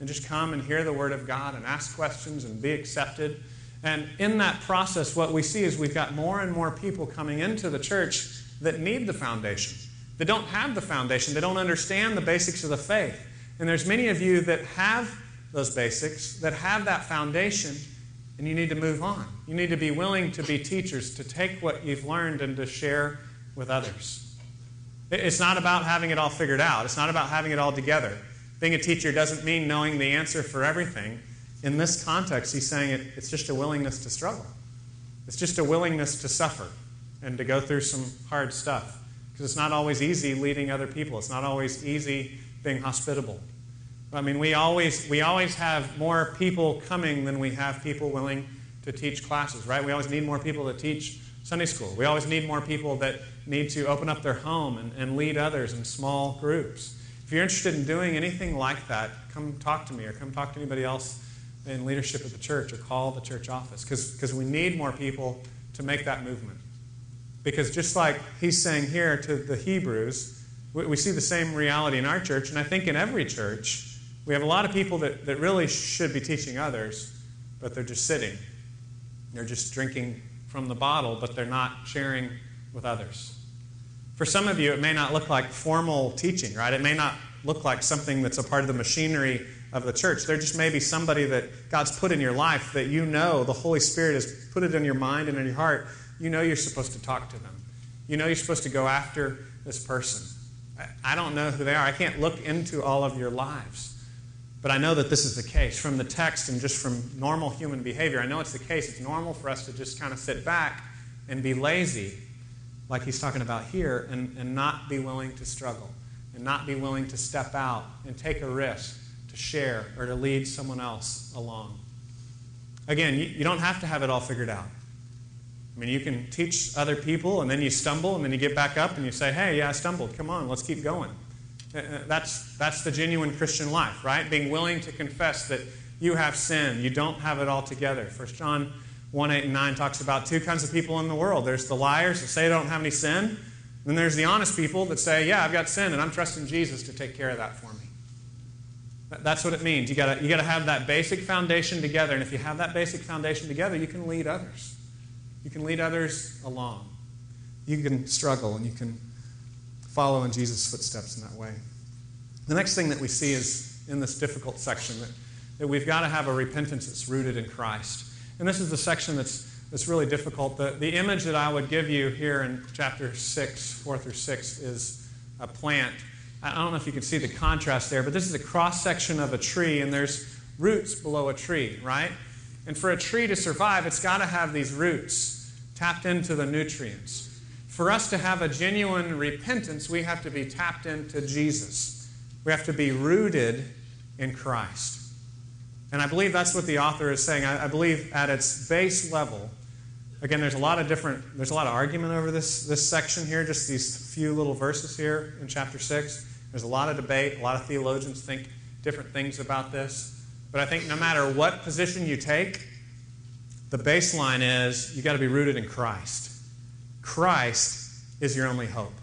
Speaker 3: and just come and hear the Word of God and ask questions and be accepted. And in that process, what we see is we've got more and more people coming into the church that need the foundation, that don't have the foundation, they don't understand the basics of the faith. And there's many of you that have those basics, that have that foundation, and you need to move on. You need to be willing to be teachers, to take what you've learned and to share with others. It's not about having it all figured out, it's not about having it all together. Being a teacher doesn't mean knowing the answer for everything in this context, he's saying it, it's just a willingness to struggle. It's just a willingness to suffer and to go through some hard stuff. Because it's not always easy leading other people, it's not always easy being hospitable. I mean, we always, we always have more people coming than we have people willing to teach classes, right? We always need more people to teach Sunday school. We always need more people that need to open up their home and, and lead others in small groups. If you're interested in doing anything like that, come talk to me or come talk to anybody else in leadership of the church or call the church office because we need more people to make that movement. Because just like he's saying here to the Hebrews, we, we see the same reality in our church, and I think in every church, we have a lot of people that, that really should be teaching others, but they're just sitting. They're just drinking from the bottle, but they're not sharing with others. For some of you, it may not look like formal teaching, right? It may not look like something that's a part of the machinery of the church. There just may be somebody that God's put in your life that you know the Holy Spirit has put it in your mind and in your heart. You know you're supposed to talk to them. You know you're supposed to go after this person. I don't know who they are. I can't look into all of your lives. But I know that this is the case from the text and just from normal human behavior. I know it's the case. It's normal for us to just kind of sit back and be lazy, like he's talking about here, and, and not be willing to struggle and not be willing to step out and take a risk to share or to lead someone else along. Again, you, you don't have to have it all figured out. I mean, you can teach other people and then you stumble and then you get back up and you say, hey, yeah, I stumbled. Come on, let's keep going. Uh, uh, that's, that's the genuine Christian life, right? Being willing to confess that you have sin. You don't have it all together. 1 John 1 8 and 9 talks about two kinds of people in the world there's the liars that say they don't have any sin, then there's the honest people that say, Yeah, I've got sin, and I'm trusting Jesus to take care of that for me. That's what it means. You got you to have that basic foundation together, and if you have that basic foundation together, you can lead others. You can lead others along. You can struggle, and you can follow in Jesus' footsteps in that way. The next thing that we see is in this difficult section that, that we've got to have a repentance that's rooted in Christ. And this is the section that's, that's really difficult. The, the image that I would give you here in chapter 6, 4 through 6, is a plant. I don't know if you can see the contrast there, but this is a cross section of a tree, and there's roots below a tree, right? And for a tree to survive, it's got to have these roots tapped into the nutrients. For us to have a genuine repentance, we have to be tapped into Jesus. We have to be rooted in Christ. And I believe that's what the author is saying. I, I, believe at its base level, again, there's a lot of different, there's a lot of argument over this, this section here, just these few little verses here in chapter 6. There's a lot of debate. A lot of theologians think different things about this. But I think no matter what position you take, the baseline is you've got to be rooted in Christ. Christ is your only hope.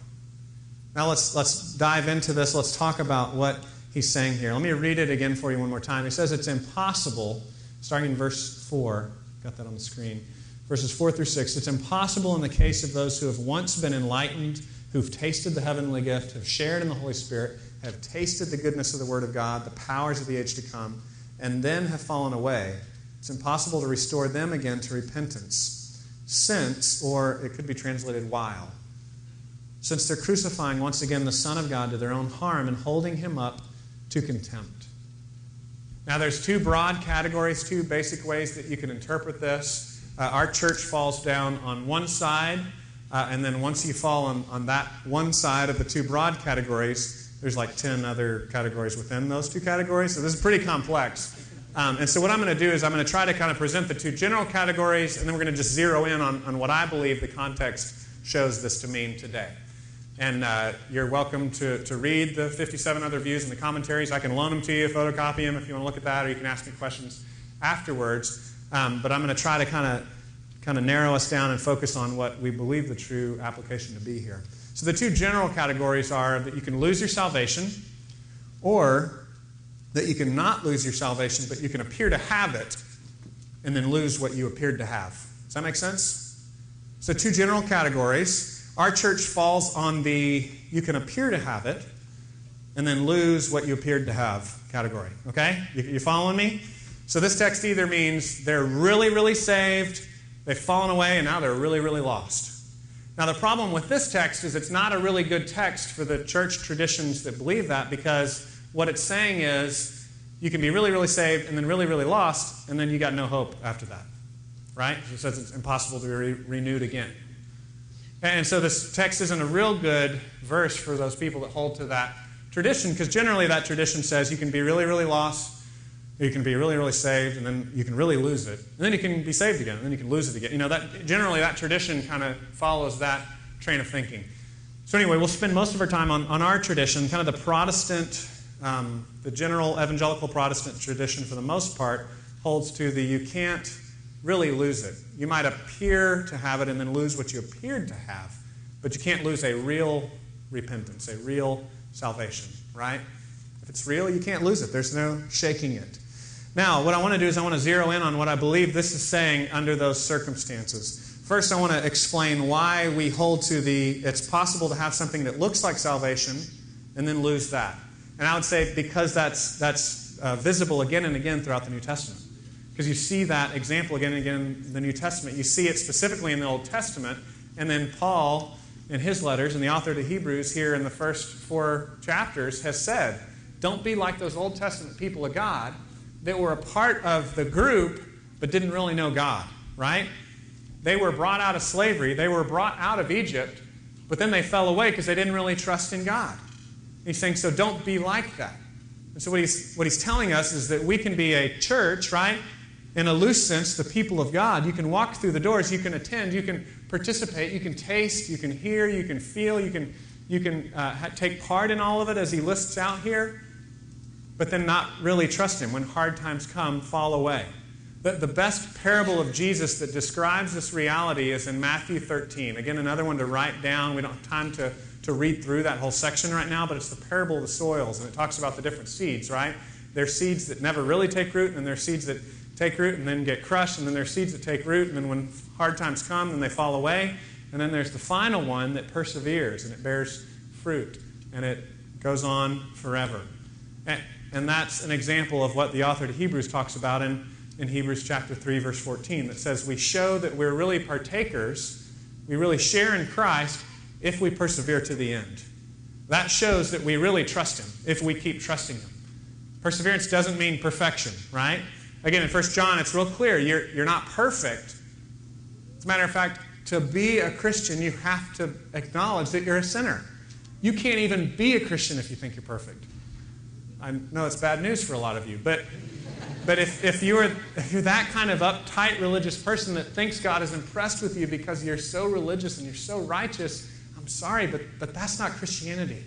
Speaker 3: Now let's, let's dive into this. Let's talk about what he's saying here. Let me read it again for you one more time. He says it's impossible, starting in verse 4, got that on the screen, verses 4 through 6. It's impossible in the case of those who have once been enlightened, who've tasted the heavenly gift, have shared in the Holy Spirit, have tasted the goodness of the Word of God, the powers of the age to come, and then have fallen away. It's impossible to restore them again to repentance, since, or it could be translated while, since they're crucifying once again the Son of God to their own harm and holding him up to contempt. Now, there's two broad categories, two basic ways that you can interpret this. Uh, our church falls down on one side, uh, and then once you fall on, on that one side of the two broad categories, there's like 10 other categories within those two categories. So this is pretty complex. Um, and so, what I'm going to do is I'm going to try to kind of present the two general categories, and then we're going to just zero in on, on what I believe the context shows this to mean today. And uh, you're welcome to, to read the 57 other views and the commentaries. I can loan them to you, photocopy them if you want to look at that, or you can ask me questions afterwards. Um, but I'm going to try to kind of kind of narrow us down and focus on what we believe the true application to be here. So the two general categories are that you can lose your salvation, or that you can not lose your salvation, but you can appear to have it and then lose what you appeared to have. Does that make sense? So two general categories. Our church falls on the you can appear to have it and then lose what you appeared to have category. Okay? You, you following me? So this text either means they're really, really saved, they've fallen away, and now they're really, really lost. Now, the problem with this text is it's not a really good text for the church traditions that believe that because what it's saying is you can be really, really saved and then really, really lost, and then you got no hope after that. Right? It says it's impossible to be re- renewed again. And so this text isn't a real good verse for those people that hold to that tradition, because generally that tradition says you can be really, really lost, you can be really, really saved, and then you can really lose it. And then you can be saved again, and then you can lose it again. You know, that generally that tradition kind of follows that train of thinking. So anyway, we'll spend most of our time on, on our tradition, kind of the Protestant, um, the general evangelical Protestant tradition for the most part holds to the you can't really lose it. You might appear to have it and then lose what you appeared to have, but you can't lose a real repentance, a real salvation, right? If it's real, you can't lose it. There's no shaking it. Now, what I want to do is I want to zero in on what I believe this is saying under those circumstances. First, I want to explain why we hold to the it's possible to have something that looks like salvation and then lose that. And I would say because that's, that's uh, visible again and again throughout the New Testament because you see that example again and again in the New Testament. You see it specifically in the Old Testament, and then Paul, in his letters, and the author of the Hebrews here in the first four chapters, has said, Don't be like those Old Testament people of God that were a part of the group but didn't really know God, right? They were brought out of slavery, they were brought out of Egypt, but then they fell away because they didn't really trust in God. He's saying, So don't be like that. And so, what he's, what he's telling us is that we can be a church, right? In a loose sense, the people of God. You can walk through the doors, you can attend, you can participate, you can taste, you can hear, you can feel, you can, you can uh, take part in all of it as he lists out here. but then not really trust Him. When hard times come, fall away. The, the best parable of Jesus that describes this reality is in Matthew 13. Again, another one to write down. We don't have time to, to read through that whole section right now, but it's the parable of the soils, and it talks about the different seeds, right? There's seeds that never really take root, and there's seeds that take root and then get crushed, and then there's seeds that take root, and then when hard times come, then they fall away. And then there's the final one that perseveres and it bears fruit and it goes on forever. And, and that's an example of what the author to Hebrews talks about in, in Hebrews chapter 3, verse 14, that says we show that we're really partakers, we really share in Christ if we persevere to the end. That shows that we really trust Him if we keep trusting Him. Perseverance doesn't mean perfection, right? Again, in 1 John, it's real clear you're, you're not perfect. As a matter of fact, to be a Christian, you have to acknowledge that you're a sinner. You can't even be a Christian if you think you're perfect. I know it's bad news for a lot of you, but, but if, if, you're, if you're that kind of uptight religious person that thinks God is impressed with you because you're so religious and you're so righteous, I'm sorry, but, but that's not Christianity.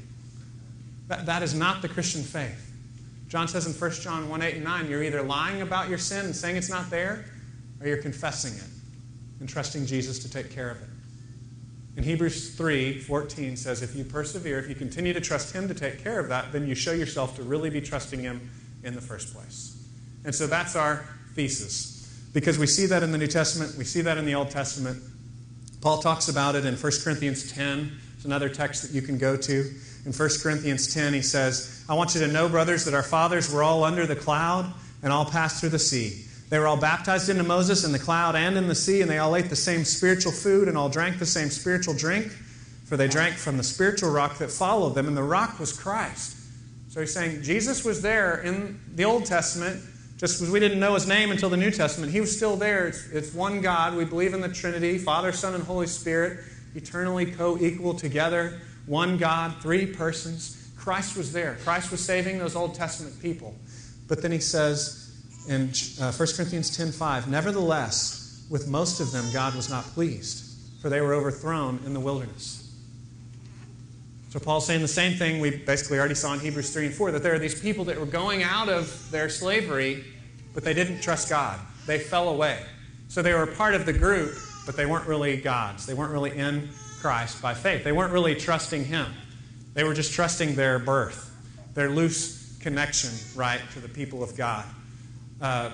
Speaker 3: That, that is not the Christian faith. John says in 1 John 1 8 and 9, you're either lying about your sin and saying it's not there, or you're confessing it and trusting Jesus to take care of it. In Hebrews 3 14 says, If you persevere, if you continue to trust Him to take care of that, then you show yourself to really be trusting Him in the first place. And so that's our thesis. Because we see that in the New Testament, we see that in the Old Testament. Paul talks about it in 1 Corinthians 10. It's another text that you can go to. In 1 Corinthians 10, he says, I want you to know, brothers, that our fathers were all under the cloud and all passed through the sea. They were all baptized into Moses in the cloud and in the sea, and they all ate the same spiritual food and all drank the same spiritual drink, for they drank from the spiritual rock that followed them, and the rock was Christ. So he's saying Jesus was there in the Old Testament, just as we didn't know his name until the New Testament. He was still there. It's, it's one God. We believe in the Trinity Father, Son, and Holy Spirit, eternally co equal together. One God, three persons. Christ was there. Christ was saving those Old Testament people. But then he says, in uh, 1 Corinthians 10:5, nevertheless, with most of them God was not pleased, for they were overthrown in the wilderness. So Paul's saying the same thing we basically already saw in Hebrews 3 and 4 that there are these people that were going out of their slavery, but they didn't trust God. They fell away. So they were part of the group, but they weren't really God's. They weren't really in Christ by faith. They weren't really trusting Him. They were just trusting their birth, their loose connection, right, to the people of God. Uh,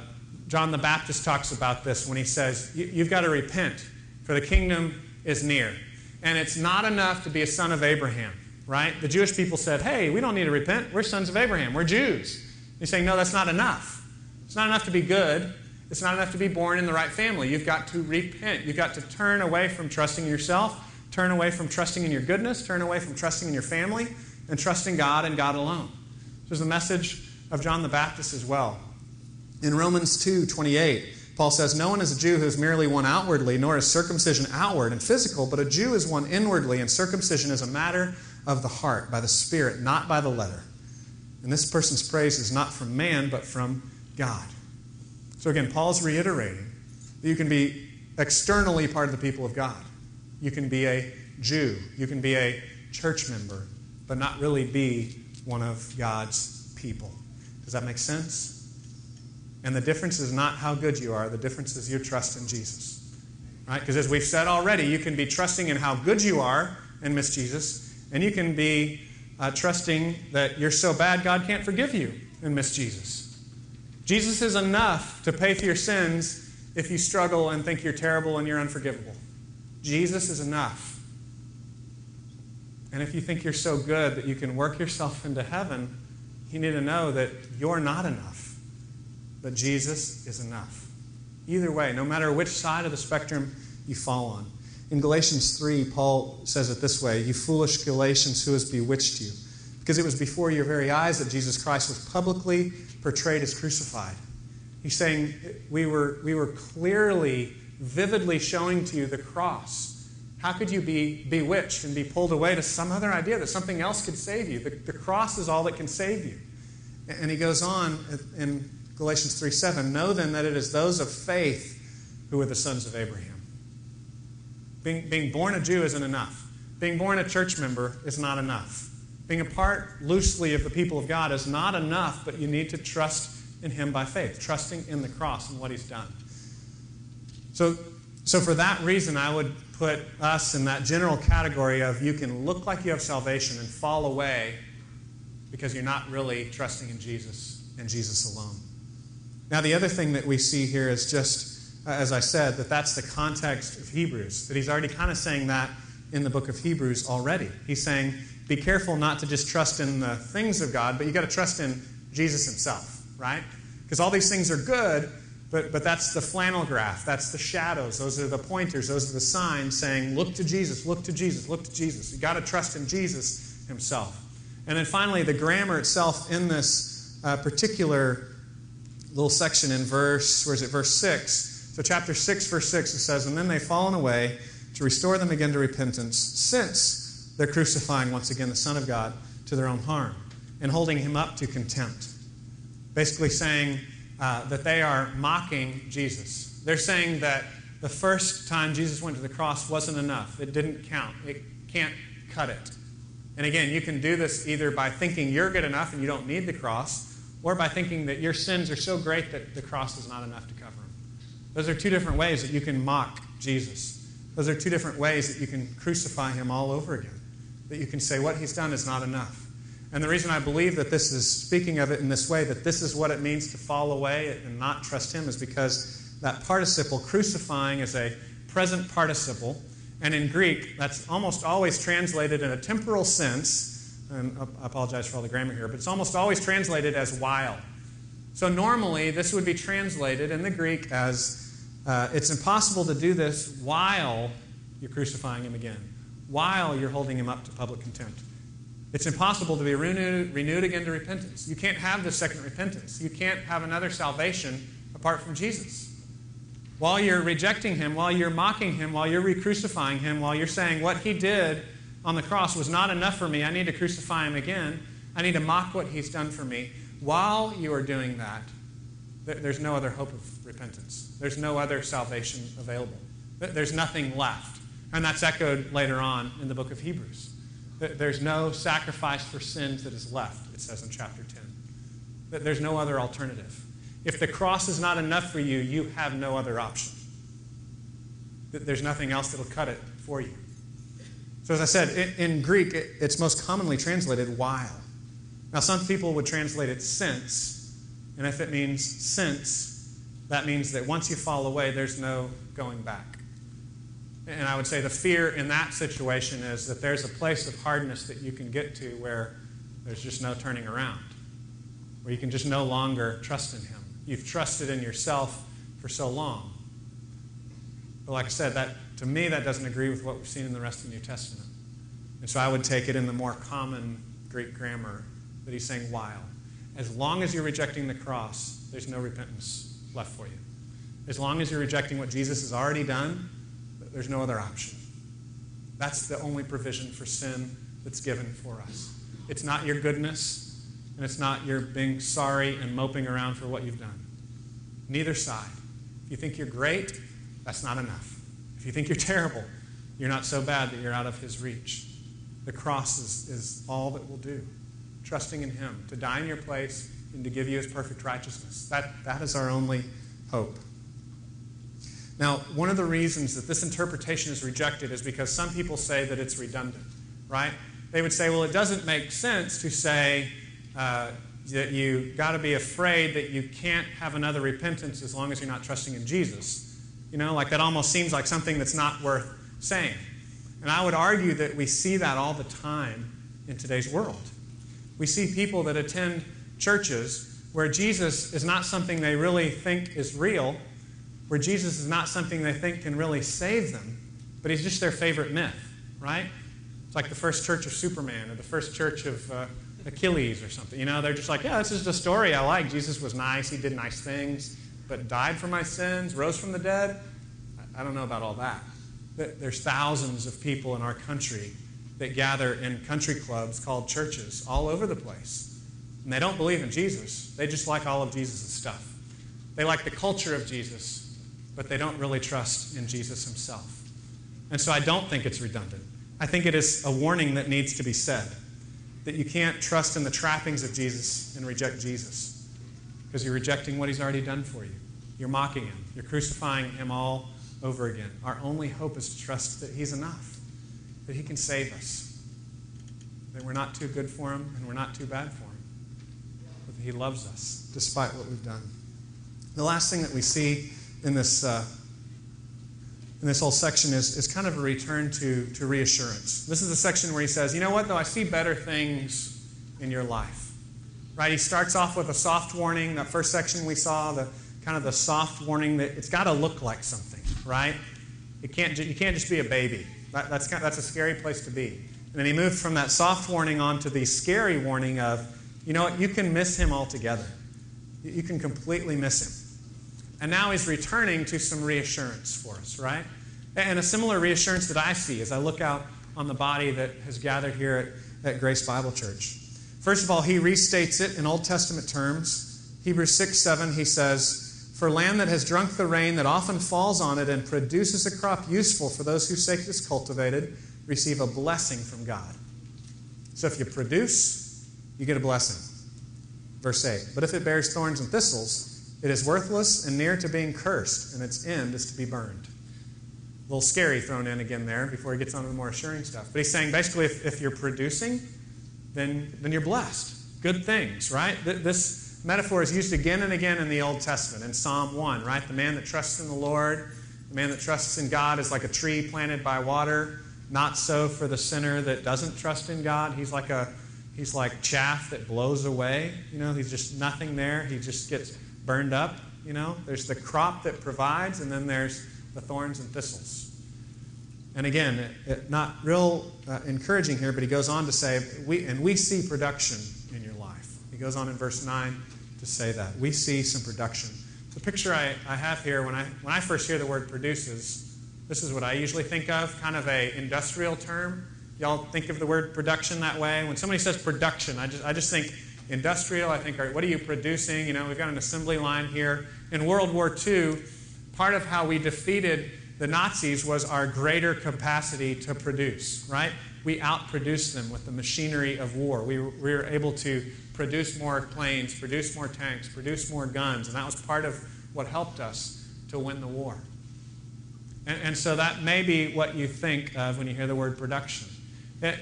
Speaker 3: John the Baptist talks about this when he says, You've got to repent, for the kingdom is near. And it's not enough to be a son of Abraham, right? The Jewish people said, Hey, we don't need to repent. We're sons of Abraham. We're Jews. He's saying, No, that's not enough. It's not enough to be good. It's not enough to be born in the right family. You've got to repent. You've got to turn away from trusting yourself, turn away from trusting in your goodness, turn away from trusting in your family, and trusting God and God alone. This is the message of John the Baptist as well. In Romans 2 28, Paul says, No one is a Jew who is merely one outwardly, nor is circumcision outward and physical, but a Jew is one inwardly, and circumcision is a matter of the heart, by the Spirit, not by the letter. And this person's praise is not from man, but from God. So again, Paul's reiterating that you can be externally part of the people of God. You can be a Jew, you can be a church member, but not really be one of God's people. Does that make sense? And the difference is not how good you are, the difference is your trust in Jesus. Right? Because as we've said already, you can be trusting in how good you are and miss Jesus, and you can be uh, trusting that you're so bad God can't forgive you and miss Jesus. Jesus is enough to pay for your sins if you struggle and think you're terrible and you're unforgivable. Jesus is enough. And if you think you're so good that you can work yourself into heaven, you need to know that you're not enough. But Jesus is enough. Either way, no matter which side of the spectrum you fall on. In Galatians 3, Paul says it this way You foolish Galatians, who has bewitched you? Because it was before your very eyes that Jesus Christ was publicly portrayed as crucified. He's saying we were, we were clearly, vividly showing to you the cross. How could you be bewitched and be pulled away to some other idea that something else could save you? The, the cross is all that can save you. And he goes on in Galatians 3 7 Know then that it is those of faith who are the sons of Abraham. Being, being born a Jew isn't enough, being born a church member is not enough. Being a part loosely of the people of God is not enough, but you need to trust in Him by faith, trusting in the cross and what He's done. So, so for that reason, I would put us in that general category of you can look like you have salvation and fall away because you're not really trusting in Jesus and Jesus alone. Now, the other thing that we see here is just, uh, as I said, that that's the context of Hebrews, that he's already kind of saying that in the book of Hebrews already. He's saying, be careful not to just trust in the things of God, but you got to trust in Jesus himself, right? Because all these things are good, but, but that's the flannel graph. That's the shadows. Those are the pointers. Those are the signs saying, look to Jesus, look to Jesus, look to Jesus. You've got to trust in Jesus himself. And then finally, the grammar itself in this uh, particular little section in verse, where is it, verse 6. So, chapter 6, verse 6, it says, And then they've fallen away to restore them again to repentance, since they're crucifying once again the Son of God to their own harm and holding him up to contempt. Basically, saying uh, that they are mocking Jesus. They're saying that the first time Jesus went to the cross wasn't enough, it didn't count, it can't cut it. And again, you can do this either by thinking you're good enough and you don't need the cross, or by thinking that your sins are so great that the cross is not enough to cover them. Those are two different ways that you can mock Jesus. Those are two different ways that you can crucify him all over again. That you can say what he's done is not enough. And the reason I believe that this is speaking of it in this way, that this is what it means to fall away and not trust him, is because that participle, crucifying, is a present participle. And in Greek, that's almost always translated in a temporal sense and I apologize for all the grammar here, but it's almost always translated as while. So normally, this would be translated in the Greek as uh, it's impossible to do this while you're crucifying him again, while you're holding him up to public contempt. It's impossible to be renewed, renewed again to repentance. You can't have the second repentance. You can't have another salvation apart from Jesus. While you're rejecting him, while you're mocking him, while you're re crucifying him, while you're saying what he did on the cross was not enough for me. I need to crucify him again. I need to mock what he's done for me. While you are doing that, there's no other hope of repentance. There's no other salvation available. There's nothing left. And that's echoed later on in the book of Hebrews. There's no sacrifice for sins that is left, it says in chapter 10. There's no other alternative. If the cross is not enough for you, you have no other option. There's nothing else that'll cut it for you. So, as I said, in Greek, it's most commonly translated while. Now, some people would translate it since, and if it means since, that means that once you fall away, there's no going back. And I would say the fear in that situation is that there's a place of hardness that you can get to where there's just no turning around, where you can just no longer trust in Him. You've trusted in yourself for so long. But like I said, that to me, that doesn't agree with what we've seen in the rest of the New Testament. And so I would take it in the more common Greek grammar that he's saying while. As long as you're rejecting the cross, there's no repentance left for you. As long as you're rejecting what Jesus has already done, there's no other option. That's the only provision for sin that's given for us. It's not your goodness, and it's not your being sorry and moping around for what you've done. Neither side. If you think you're great, that's not enough. If you think you're terrible, you're not so bad that you're out of his reach. The cross is, is all that will do. Trusting in him to die in your place and to give you his perfect righteousness. That, that is our only hope. Now, one of the reasons that this interpretation is rejected is because some people say that it's redundant, right? They would say, well, it doesn't make sense to say uh, that you got to be afraid that you can't have another repentance as long as you're not trusting in Jesus. You know, like that almost seems like something that's not worth saying. And I would argue that we see that all the time in today's world. We see people that attend churches where Jesus is not something they really think is real, where Jesus is not something they think can really save them, but he's just their favorite myth, right? It's like the first church of Superman or the first church of uh, Achilles or something. You know, they're just like, yeah, this is the story I like. Jesus was nice, he did nice things but died for my sins, rose from the dead. I don't know about all that. There's thousands of people in our country that gather in country clubs called churches all over the place. And they don't believe in Jesus. They just like all of Jesus' stuff. They like the culture of Jesus, but they don't really trust in Jesus himself. And so I don't think it's redundant. I think it is a warning that needs to be said. that you can't trust in the trappings of Jesus and reject Jesus because you're rejecting what he's already done for you. You're mocking him, you're crucifying him all over again. Our only hope is to trust that he's enough, that he can save us, that we're not too good for him and we're not too bad for him, but that he loves us despite what we've done. The last thing that we see in this. Uh, in this whole section is, is kind of a return to, to reassurance. This is the section where he says, You know what, though? I see better things in your life. Right? He starts off with a soft warning. That first section we saw, the kind of the soft warning that it's got to look like something, right? It can't, you can't just be a baby. That, that's, kind of, that's a scary place to be. And then he moved from that soft warning on to the scary warning of, you know what, you can miss him altogether. You can completely miss him. And now he's returning to some reassurance for us, right? And a similar reassurance that I see as I look out on the body that has gathered here at, at Grace Bible Church. First of all, he restates it in Old Testament terms. Hebrews 6 7, he says, For land that has drunk the rain that often falls on it and produces a crop useful for those whose sake it is cultivated, receive a blessing from God. So if you produce, you get a blessing. Verse 8. But if it bears thorns and thistles, it is worthless and near to being cursed, and its end is to be burned. A little scary thrown in again there before he gets on to the more assuring stuff. But he's saying basically, if, if you're producing, then, then you're blessed. Good things, right? This metaphor is used again and again in the Old Testament, in Psalm 1, right? The man that trusts in the Lord, the man that trusts in God is like a tree planted by water. Not so for the sinner that doesn't trust in God. He's like a he's like chaff that blows away. You know, he's just nothing there. He just gets burned up. You know, there's the crop that provides, and then there's the thorns and thistles. And again, it, it, not real uh, encouraging here, but he goes on to say, we, and we see production in your life. He goes on in verse 9 to say that. We see some production. The picture I, I have here, when I, when I first hear the word produces, this is what I usually think of, kind of a industrial term. Y'all think of the word production that way? When somebody says production, I just, I just think industrial. I think, what are you producing? You know, we've got an assembly line here. In World War II, part of how we defeated the Nazis was our greater capacity to produce, right? We outproduced them with the machinery of war. We, we were able to produce more planes, produce more tanks, produce more guns, and that was part of what helped us to win the war. And, and so that may be what you think of when you hear the word production.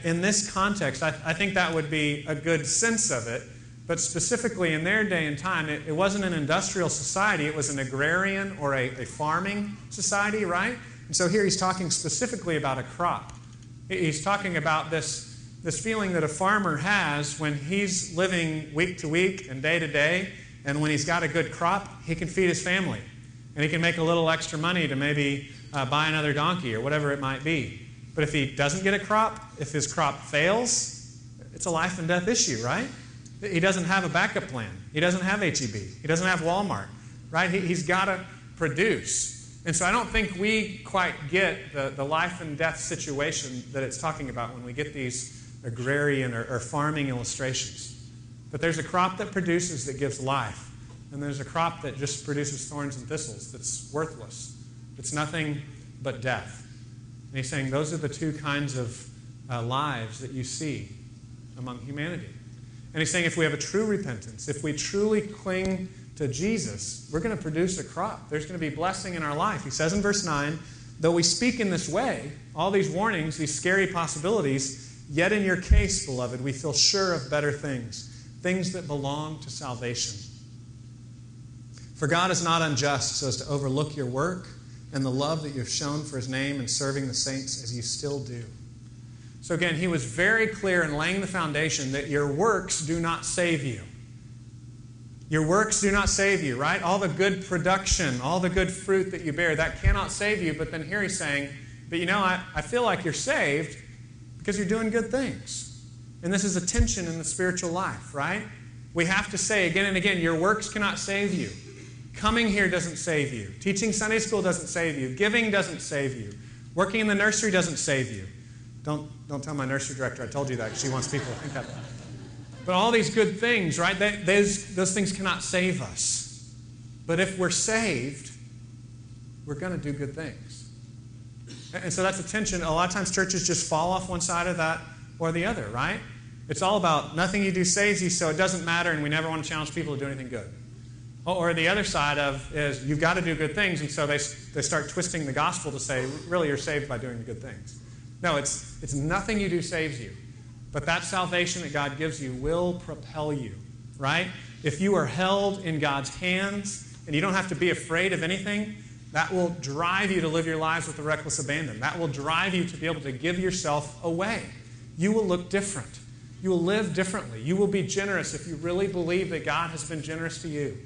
Speaker 3: In this context, I, I think that would be a good sense of it but specifically in their day and time, it, it, wasn't an industrial society, it was an agrarian or a, a farming society, right? And so here he's talking specifically about a crop. He's talking about this, this feeling that a farmer has when he's living week to week and day to day, and when he's got a good crop, he can feed his family. And he can make a little extra money to maybe uh, buy another donkey or whatever it might be. But if he doesn't get a crop, if his crop fails, it's a life and death issue, right? He doesn't have a backup plan. He doesn't have HEB. He doesn't have Walmart, right? He, has got to produce. And so I don't think we quite get the, the life and death situation that it's talking about when we get these agrarian or, or farming illustrations. But there's a crop that produces that gives life, and there's a crop that just produces thorns and thistles that's worthless. It's nothing but death. And he's saying those are the two kinds of uh, lives that you see among humanity. And he's saying if we have a true repentance, if we truly cling to Jesus, we're going to produce a crop. There's going to be blessing in our life. He says in verse 9, though we speak in this way, all these warnings, these scary possibilities, yet in your case, beloved, we feel sure of better things, things that belong to salvation. For God is not unjust so as to overlook your work and the love that you've shown for his name and serving the saints as you still do. So again, he was very clear in laying the foundation that your works do not save you. Your works do not save you, right? All the good production, all the good fruit that you bear, that cannot save you. But then here he's saying, but you know, I, I feel like you're saved because you're doing good things. And this is a tension in the spiritual life, right? We have to say again and again, your works cannot save you. Coming here doesn't save you. Teaching Sunday school doesn't save you. Giving doesn't save you. Working in the nursery doesn't save you. Don't, don't tell my nursery director I told you that. She wants people to think that. But all these good things, right? They, those, those things cannot save us. But if we're saved, we're going to do good things. And so that's a tension. A lot of times churches just fall off one side of that or the other, right? It's all about nothing you do saves you, so it doesn't matter, and we never want to challenge people to do anything good. Or the other side of is you've got to do good things, and so they, they start twisting the gospel to say, really, you're saved by doing the good things. No, it's, it's nothing you do saves you. But that salvation that God gives you will propel you, right? If you are held in God's hands and you don't have to be afraid of anything, that will drive you to live your lives with a reckless abandon. That will drive you to be able to give yourself away. You will look different. You will live differently. You will be generous if you really believe that God has been generous to you.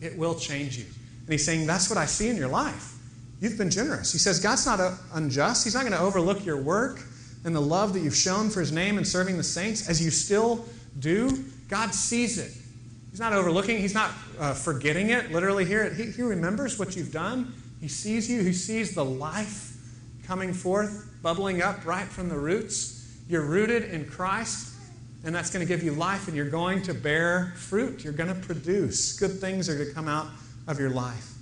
Speaker 3: It will change you. And he's saying, That's what I see in your life. You've been generous. He says, God's not unjust. He's not going to overlook your work and the love that you've shown for his name and serving the saints as you still do. God sees it. He's not overlooking, he's not uh, forgetting it. Literally, here, he, he remembers what you've done. He sees you, he sees the life coming forth, bubbling up right from the roots. You're rooted in Christ and that's going to give you life, and you're going to bear fruit. You're going to produce. Good things are going to come out of your life.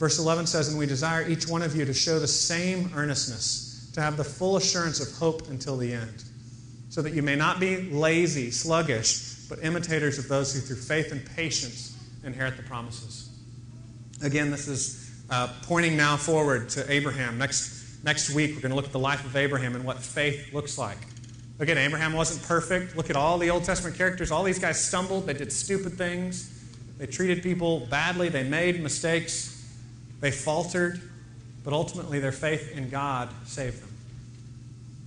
Speaker 3: Verse 11 says, And we desire each one of you to show the same earnestness, to have the full assurance of hope until the end, so that you may not be lazy, sluggish, but imitators of those who through faith and patience inherit the promises. Again, this is uh, pointing now forward to Abraham. Next, next week, we're going to look at the life of Abraham and what faith looks like. Again, Abraham wasn't perfect. Look at all the Old Testament characters. All these guys stumbled. They did stupid things. They treated people badly. They made mistakes. They faltered. But ultimately, their faith in God saved them.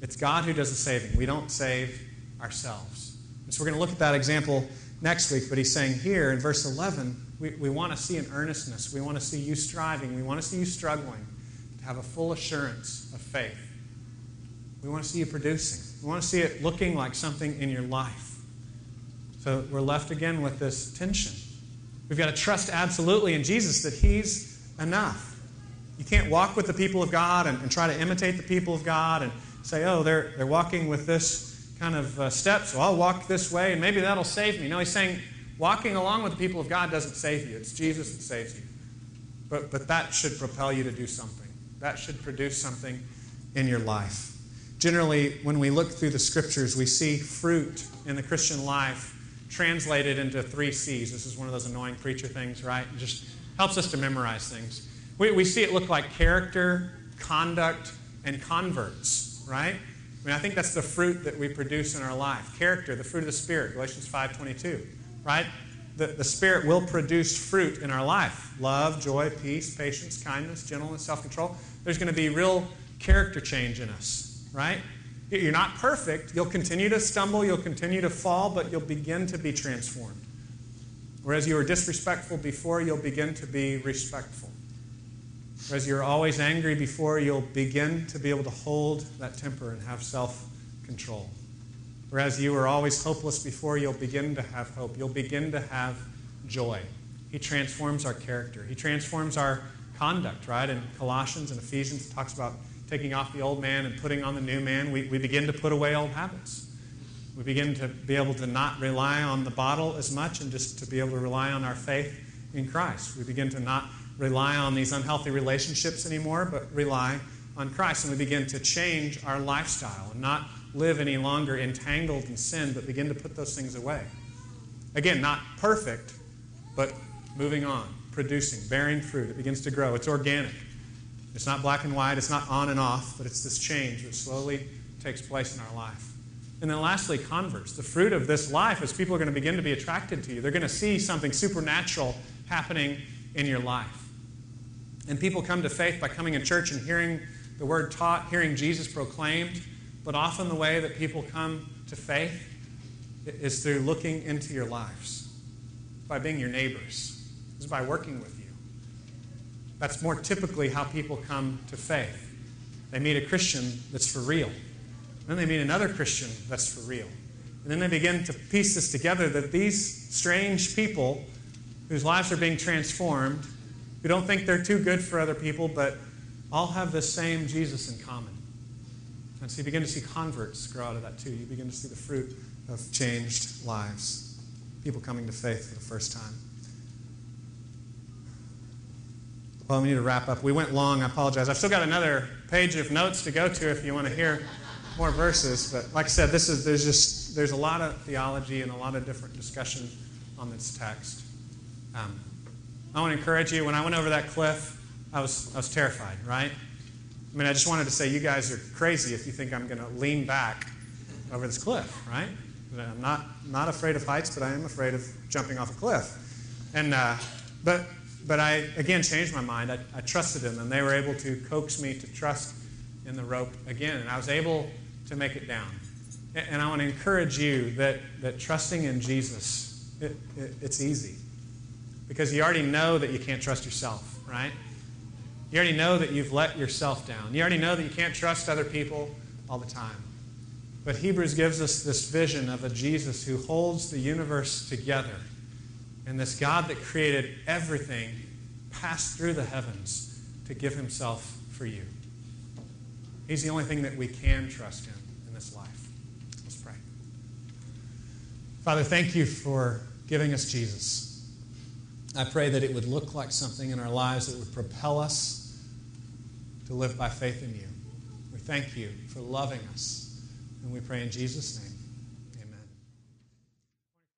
Speaker 3: It's God who does the saving. We don't save ourselves. And so we're going to look at that example next week. But he's saying here in verse 11, we, we want to see an earnestness. We want to see you striving. We want to see you struggling to have a full assurance of faith. We want to see you producing. We want to see it looking like something in your life. So we're left again with this tension. We've got to trust absolutely in Jesus that He's enough. You can't walk with the people of God and, and try to imitate the people of God and say, oh, they're, they're walking with this kind of uh, step, so I'll walk this way and maybe that'll save me. No, He's saying walking along with the people of God doesn't save you, it's Jesus that saves you. But, but that should propel you to do something, that should produce something in your life. Generally, when we look through the scriptures, we see fruit in the Christian life translated into three C's. This is one of those annoying preacher things, right? Just helps us to memorize things. We, we see it look like character, conduct, and converts, right? I mean, I think that's the fruit that we produce in our life. Character, the fruit of the Spirit, Galatians 5.22, right? The, the Spirit will produce fruit in our life. Love, joy, peace, patience, kindness, gentleness, self-control. There's going to be real character change in us right? You're not perfect. You'll continue to stumble, you'll continue to fall, but you'll begin to be transformed. Whereas you were disrespectful before, you'll begin to be respectful. Whereas you're always angry before, you'll begin to be able to hold that temper and have self control. Whereas you were always hopeless before, you'll begin to have hope. You'll begin to have joy. He transforms our character, He transforms our conduct, right? In Colossians and Ephesians, it talks about taking off the old man and putting on the new man, we, we begin to put away old habits. We begin to be able to not rely on the bottle as much and just to be able to rely on our faith in Christ. We begin to not rely on these unhealthy relationships anymore, but rely on Christ. And we begin to change our lifestyle and not live any longer entangled in sin, but begin to put those things away. Again, not perfect, but moving on, producing, bearing fruit. It begins to grow. It's organic. It's not black and white, it's not on and off, but it's this change that slowly takes place in our life. And then lastly, converts. The fruit of this life is people are going to begin to be attracted to you. They're going to see something supernatural happening in your life. And people come to faith by coming in church and hearing the word taught, hearing Jesus proclaimed. But often the way that people come to faith is through looking into your lives, by being your neighbors, is by working with you. That's more typically how people come to faith. They meet a Christian that's for real. Then they meet another Christian that's for real. And then they begin to piece this together that these strange people whose lives are being transformed, who don't think they're too good for other people, but all have the same Jesus in common. And so you begin to see converts grow out of that too. You begin to see the fruit of changed lives. People coming to faith for the first time. Well, we need to wrap up. We went long. I apologize. I've still got another page of notes to go to if you want to hear more verses. But like I said, this is there's just there's a lot of theology and a lot of different discussion on this text. Um, I want to encourage you. When I went over that cliff, I was, I was terrified, right? I mean, I just wanted to say, you guys are crazy if you think I'm going to lean back over this cliff, right? I'm not, not afraid of heights, but I am afraid of jumping off a cliff. And, uh, but, but I, again, changed my mind. I, I trusted them, and they were able to coax me to trust in the rope again. And I was able to make it down. And I want to encourage you that, that trusting in Jesus, it, it, it's easy. Because you already know that you can't trust yourself, right? You already know that you've let yourself down. You already know that you can't trust other people all the time. But Hebrews gives us this vision of a Jesus who holds the universe together. And this God that created everything passed through the heavens to give himself for you. He's the only thing that we can trust in in this life. Let's pray. Father, thank you for giving us Jesus. I pray that it would look like something in our lives that would propel us to live by faith in you. We thank you for loving us. And we pray in Jesus' name.